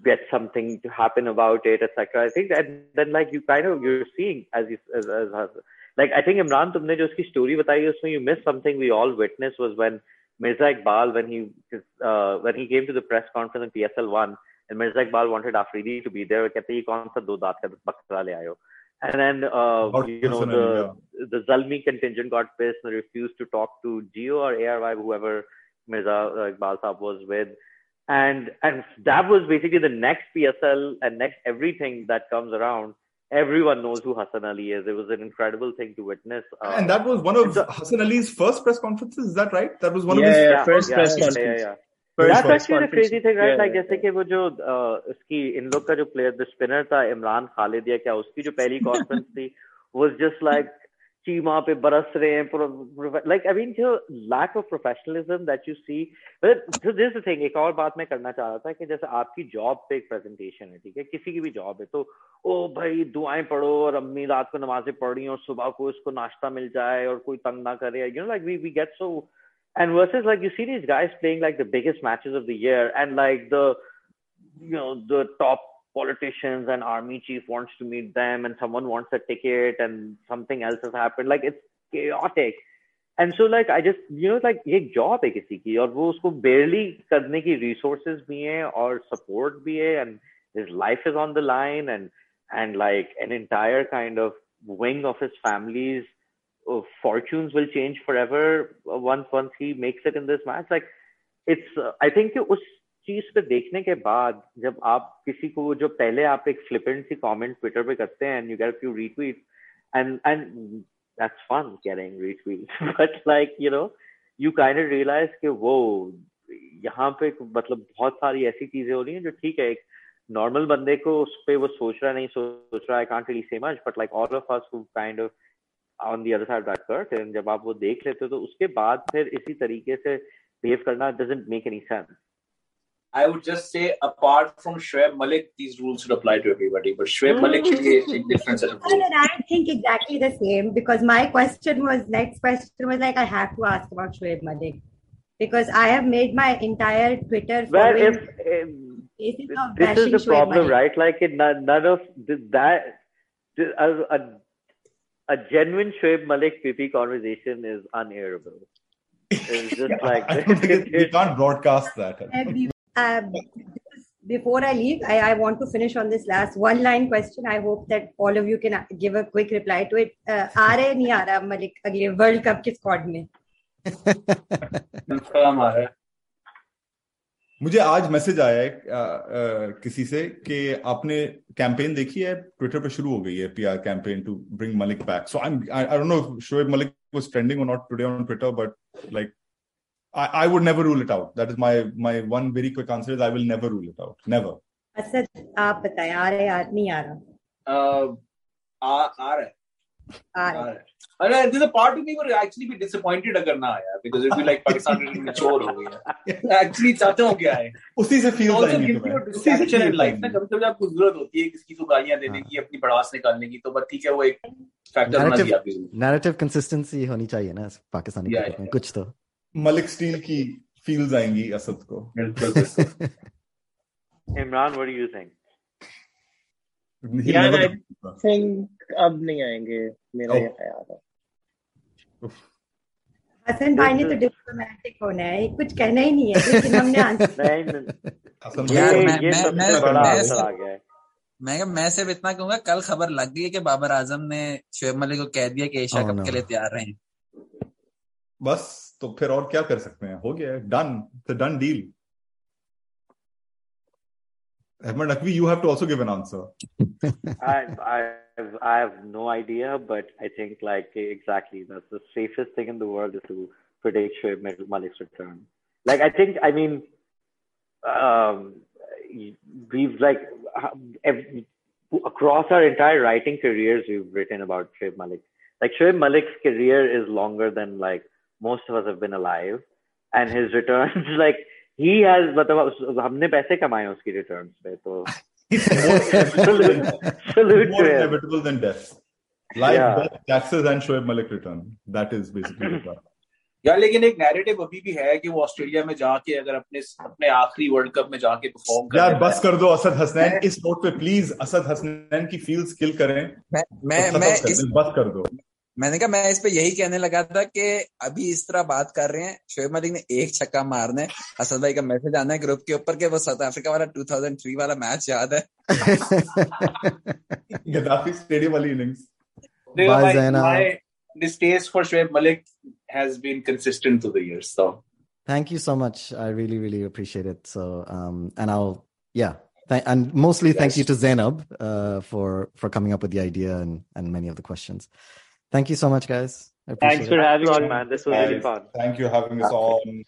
get something to happen about it etc i think that then like you kind of you're seeing as you as, as, as like i think imran tumne jo uski story batayi usme you missed something we all witnessed was when mirza iqbal when he uh, when he came to the press conference in psl 1 and mirza iqbal wanted afridi to be there कहते ये कौन सा दो दांत का बकरा ले आयो and then, uh, you know, the, yeah. the Zalmi contingent got pissed and refused to talk to Geo or ARY, whoever Mirza uh, Iqbal Saab was with. And, and that was basically the next PSL and next everything that comes around. Everyone knows who Hassan Ali is. It was an incredible thing to witness. Uh, and that was one of Hassan Ali's first press conferences. Is that right? That was one yeah, of his yeah, first yeah, press conference. Yeah, yeah. That's actually the crazy thing, right? like जैसे कि वो जो उसकी इन लोग का जो player the spinner था इमरान खालिद या क्या उसकी जो पहली कॉन्फ्रेंस [LAUGHS] थी was just like चीमा पे बरस रहे हैं like I mean जो lack of professionalism that you see but so this is एक और बात मैं करना चाह रहा था कि जैसे आपकी जॉब पे एक प्रेजेंटेशन है ठीक है किसी की भी जॉब है तो ओ भाई दुआएँ पढ़ो और अम्मी रात को नमाजें पढ़ रही और सुबह को इसको नाश्ता मिल जाए और कोई तंग ना करे you know like we we get so And versus like you see these guys playing like the biggest matches of the year and like the you know the top politicians and army chief wants to meet them and someone wants a ticket and something else has happened like it's chaotic and so like I just you know like ये job है किसी की और वो उसको barely करने की resources भी हैं और support भी है and his life is on the line and and like an entire kind of wing of his family's uh, fortunes will change forever once once he makes it in this match like it's uh, i think उस चीज पे देखने के बाद जब आप किसी को जो पहले आप एक फ्लिपेंट सी कमेंट ट्विटर पे करते हैं and you get few retweet and and that's fun getting retweet but like you know you kind of realise कि वो यहाँ पे मतलब बहुत सारी ऐसी चीजें हो रही हैं जो ठीक है एक नॉर्मल बंदे को उस पर वो सोच रहा नहीं सोच रहा I can't really say much but like all of us who kind of on the other side that curtain जब आप वो देख लेते हो तो उसके बाद फिर इसी तरीके से बिहेव करना doesn't make any sense I would just say, apart from Shoaib Malik, these rules should apply to everybody. But Shoaib Malik should be a different set of [LAUGHS] rules. I think exactly the same because my question was next question was like I have to ask about Shoaib Malik because I have made my entire Twitter. Well, if, if this is the Shoaib problem, Malik. right? Like it, none, none of that a genuine Shoaib Malik PP conversation is unairable. It's just [LAUGHS] yeah, like I don't think we can't [LAUGHS] broadcast that. Uh, before I leave, I, I, want to finish on this last one line question. I hope that all of you can give a quick reply to it. Uh, आ रहे नहीं आ रहा मलिक अगले world cup के squad में confirm आ रहा है [LAUGHS] मुझे आज मैसेज आया है आ, आ, किसी से कि आपने कैंपेन देखी है ट्विटर पे शुरू हो गई है PR campaign to bring Malik back so I I don't know Shoaib Malik was trending or not today on Twitter but like I, I would never rule it out. That is my my one very quick answer is I will never rule it out. Never. Asad आप बताएँ आ रहे नहीं आ रहा आ आ रहा है अरे there's a part of me would actually be disappointed अगर ना आया because it'd be like Pakistan really mature हो गया actually चाहता हूँ क्या है। उसी से feel आएँगे तुम्हें उसी से in life ना कभी कभी आपको ज़रूरत होती है किसी को गालियाँ देने की अपनी भड़ास निकालने की तो बस ठीक है वो एक फैक्टर बना दिया आपकी नैरेटिव कंसिस्टेंसी होनी चाहिए ना पाकिस्तानी में कुछ तो। मलिक स्टील की फील्स आएँगी असद को। Imran what do you think यार आई थिंक अब नहीं आएँगे मेरा ये ख्याल है। हसन भाई ने तो डिप्लोमेटिक होना है। कुछ कहना ही नहीं है लेकिन हमने [LAUGHS] यार मैं मैं मैं मैं मैं सिर्फ़ इतना कहूँगा कल खबर लग गई है कि बाबर आज़म ने शुएब मलिक को कह दिया कि एशिया कप के लिए तैयार रहे। बस तो फिर और क्या कर सकते हैं? हो गया done done deal Ahmer Naqvi, you have to also give an answer. [LAUGHS] I, I, I have no idea, but I think like exactly that's the safest thing in the world is to predict Shoaib Malik's return. Like I think, I mean, um, we've like every, across our entire writing careers, we've written about Shoaib Malik. Like Shoaib Malik's career is longer than like most of us have been alive, and his returns [LAUGHS] like he has मतलब हमने पैसे कमाए उसकी returns पे तो salute more inevitable than death. Life yeah. death taxes and Shoaib Malik return. That is basically the यार [CLEARS THROAT] लेकिन एक नैरेटिव अभी भी है कि वो ऑस्ट्रेलिया में जाके अगर अपने अपने आखिरी वर्ल्ड कप में जाके परफॉर्म कर यार बस कर दो असद हसनैन। इस नोट पे प्लीज़ असद हसनैन की फील्स किल करें। मैं मैं मैं इस, बस कर दो। मैंने कहा मैं इस पर यही कहने लगा था कि अभी इस तरह बात कर रहे हैं शोएब मलिक ने एक छक्का मारने असद भाई का मैसेज आना है ग्रुप के ऊपर के वो साउथ अफ्रीका वाला 2003 वाला मैच याद है। [LAUGHS] गद्दाफी स्टेडियम वाली innings by Zaina for Shoaib Malik has been consistent through the years so thank you so much I really really appreciate it so um and I will yeah and mostly yes. thank you to Zainab uh, for for coming up with the idea and and many of the questions. Thank you so much, guys. Thanks for having me on, man. This was really fun. Thank you for having us on.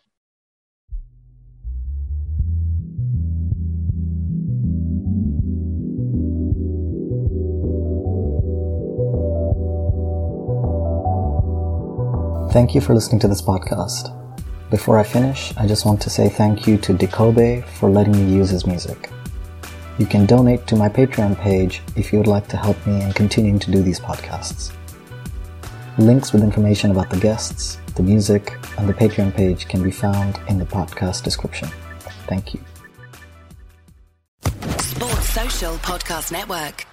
Thank you for listening to this podcast. Before I finish, I just want to say thank you to DeKobe for letting me use his music. You can donate to my Patreon page if you would like to help me in continuing to do these podcasts. Links with information about the guests, the music, and the Patreon page can be found in the podcast description. Thank you. Sports Social Podcast Network.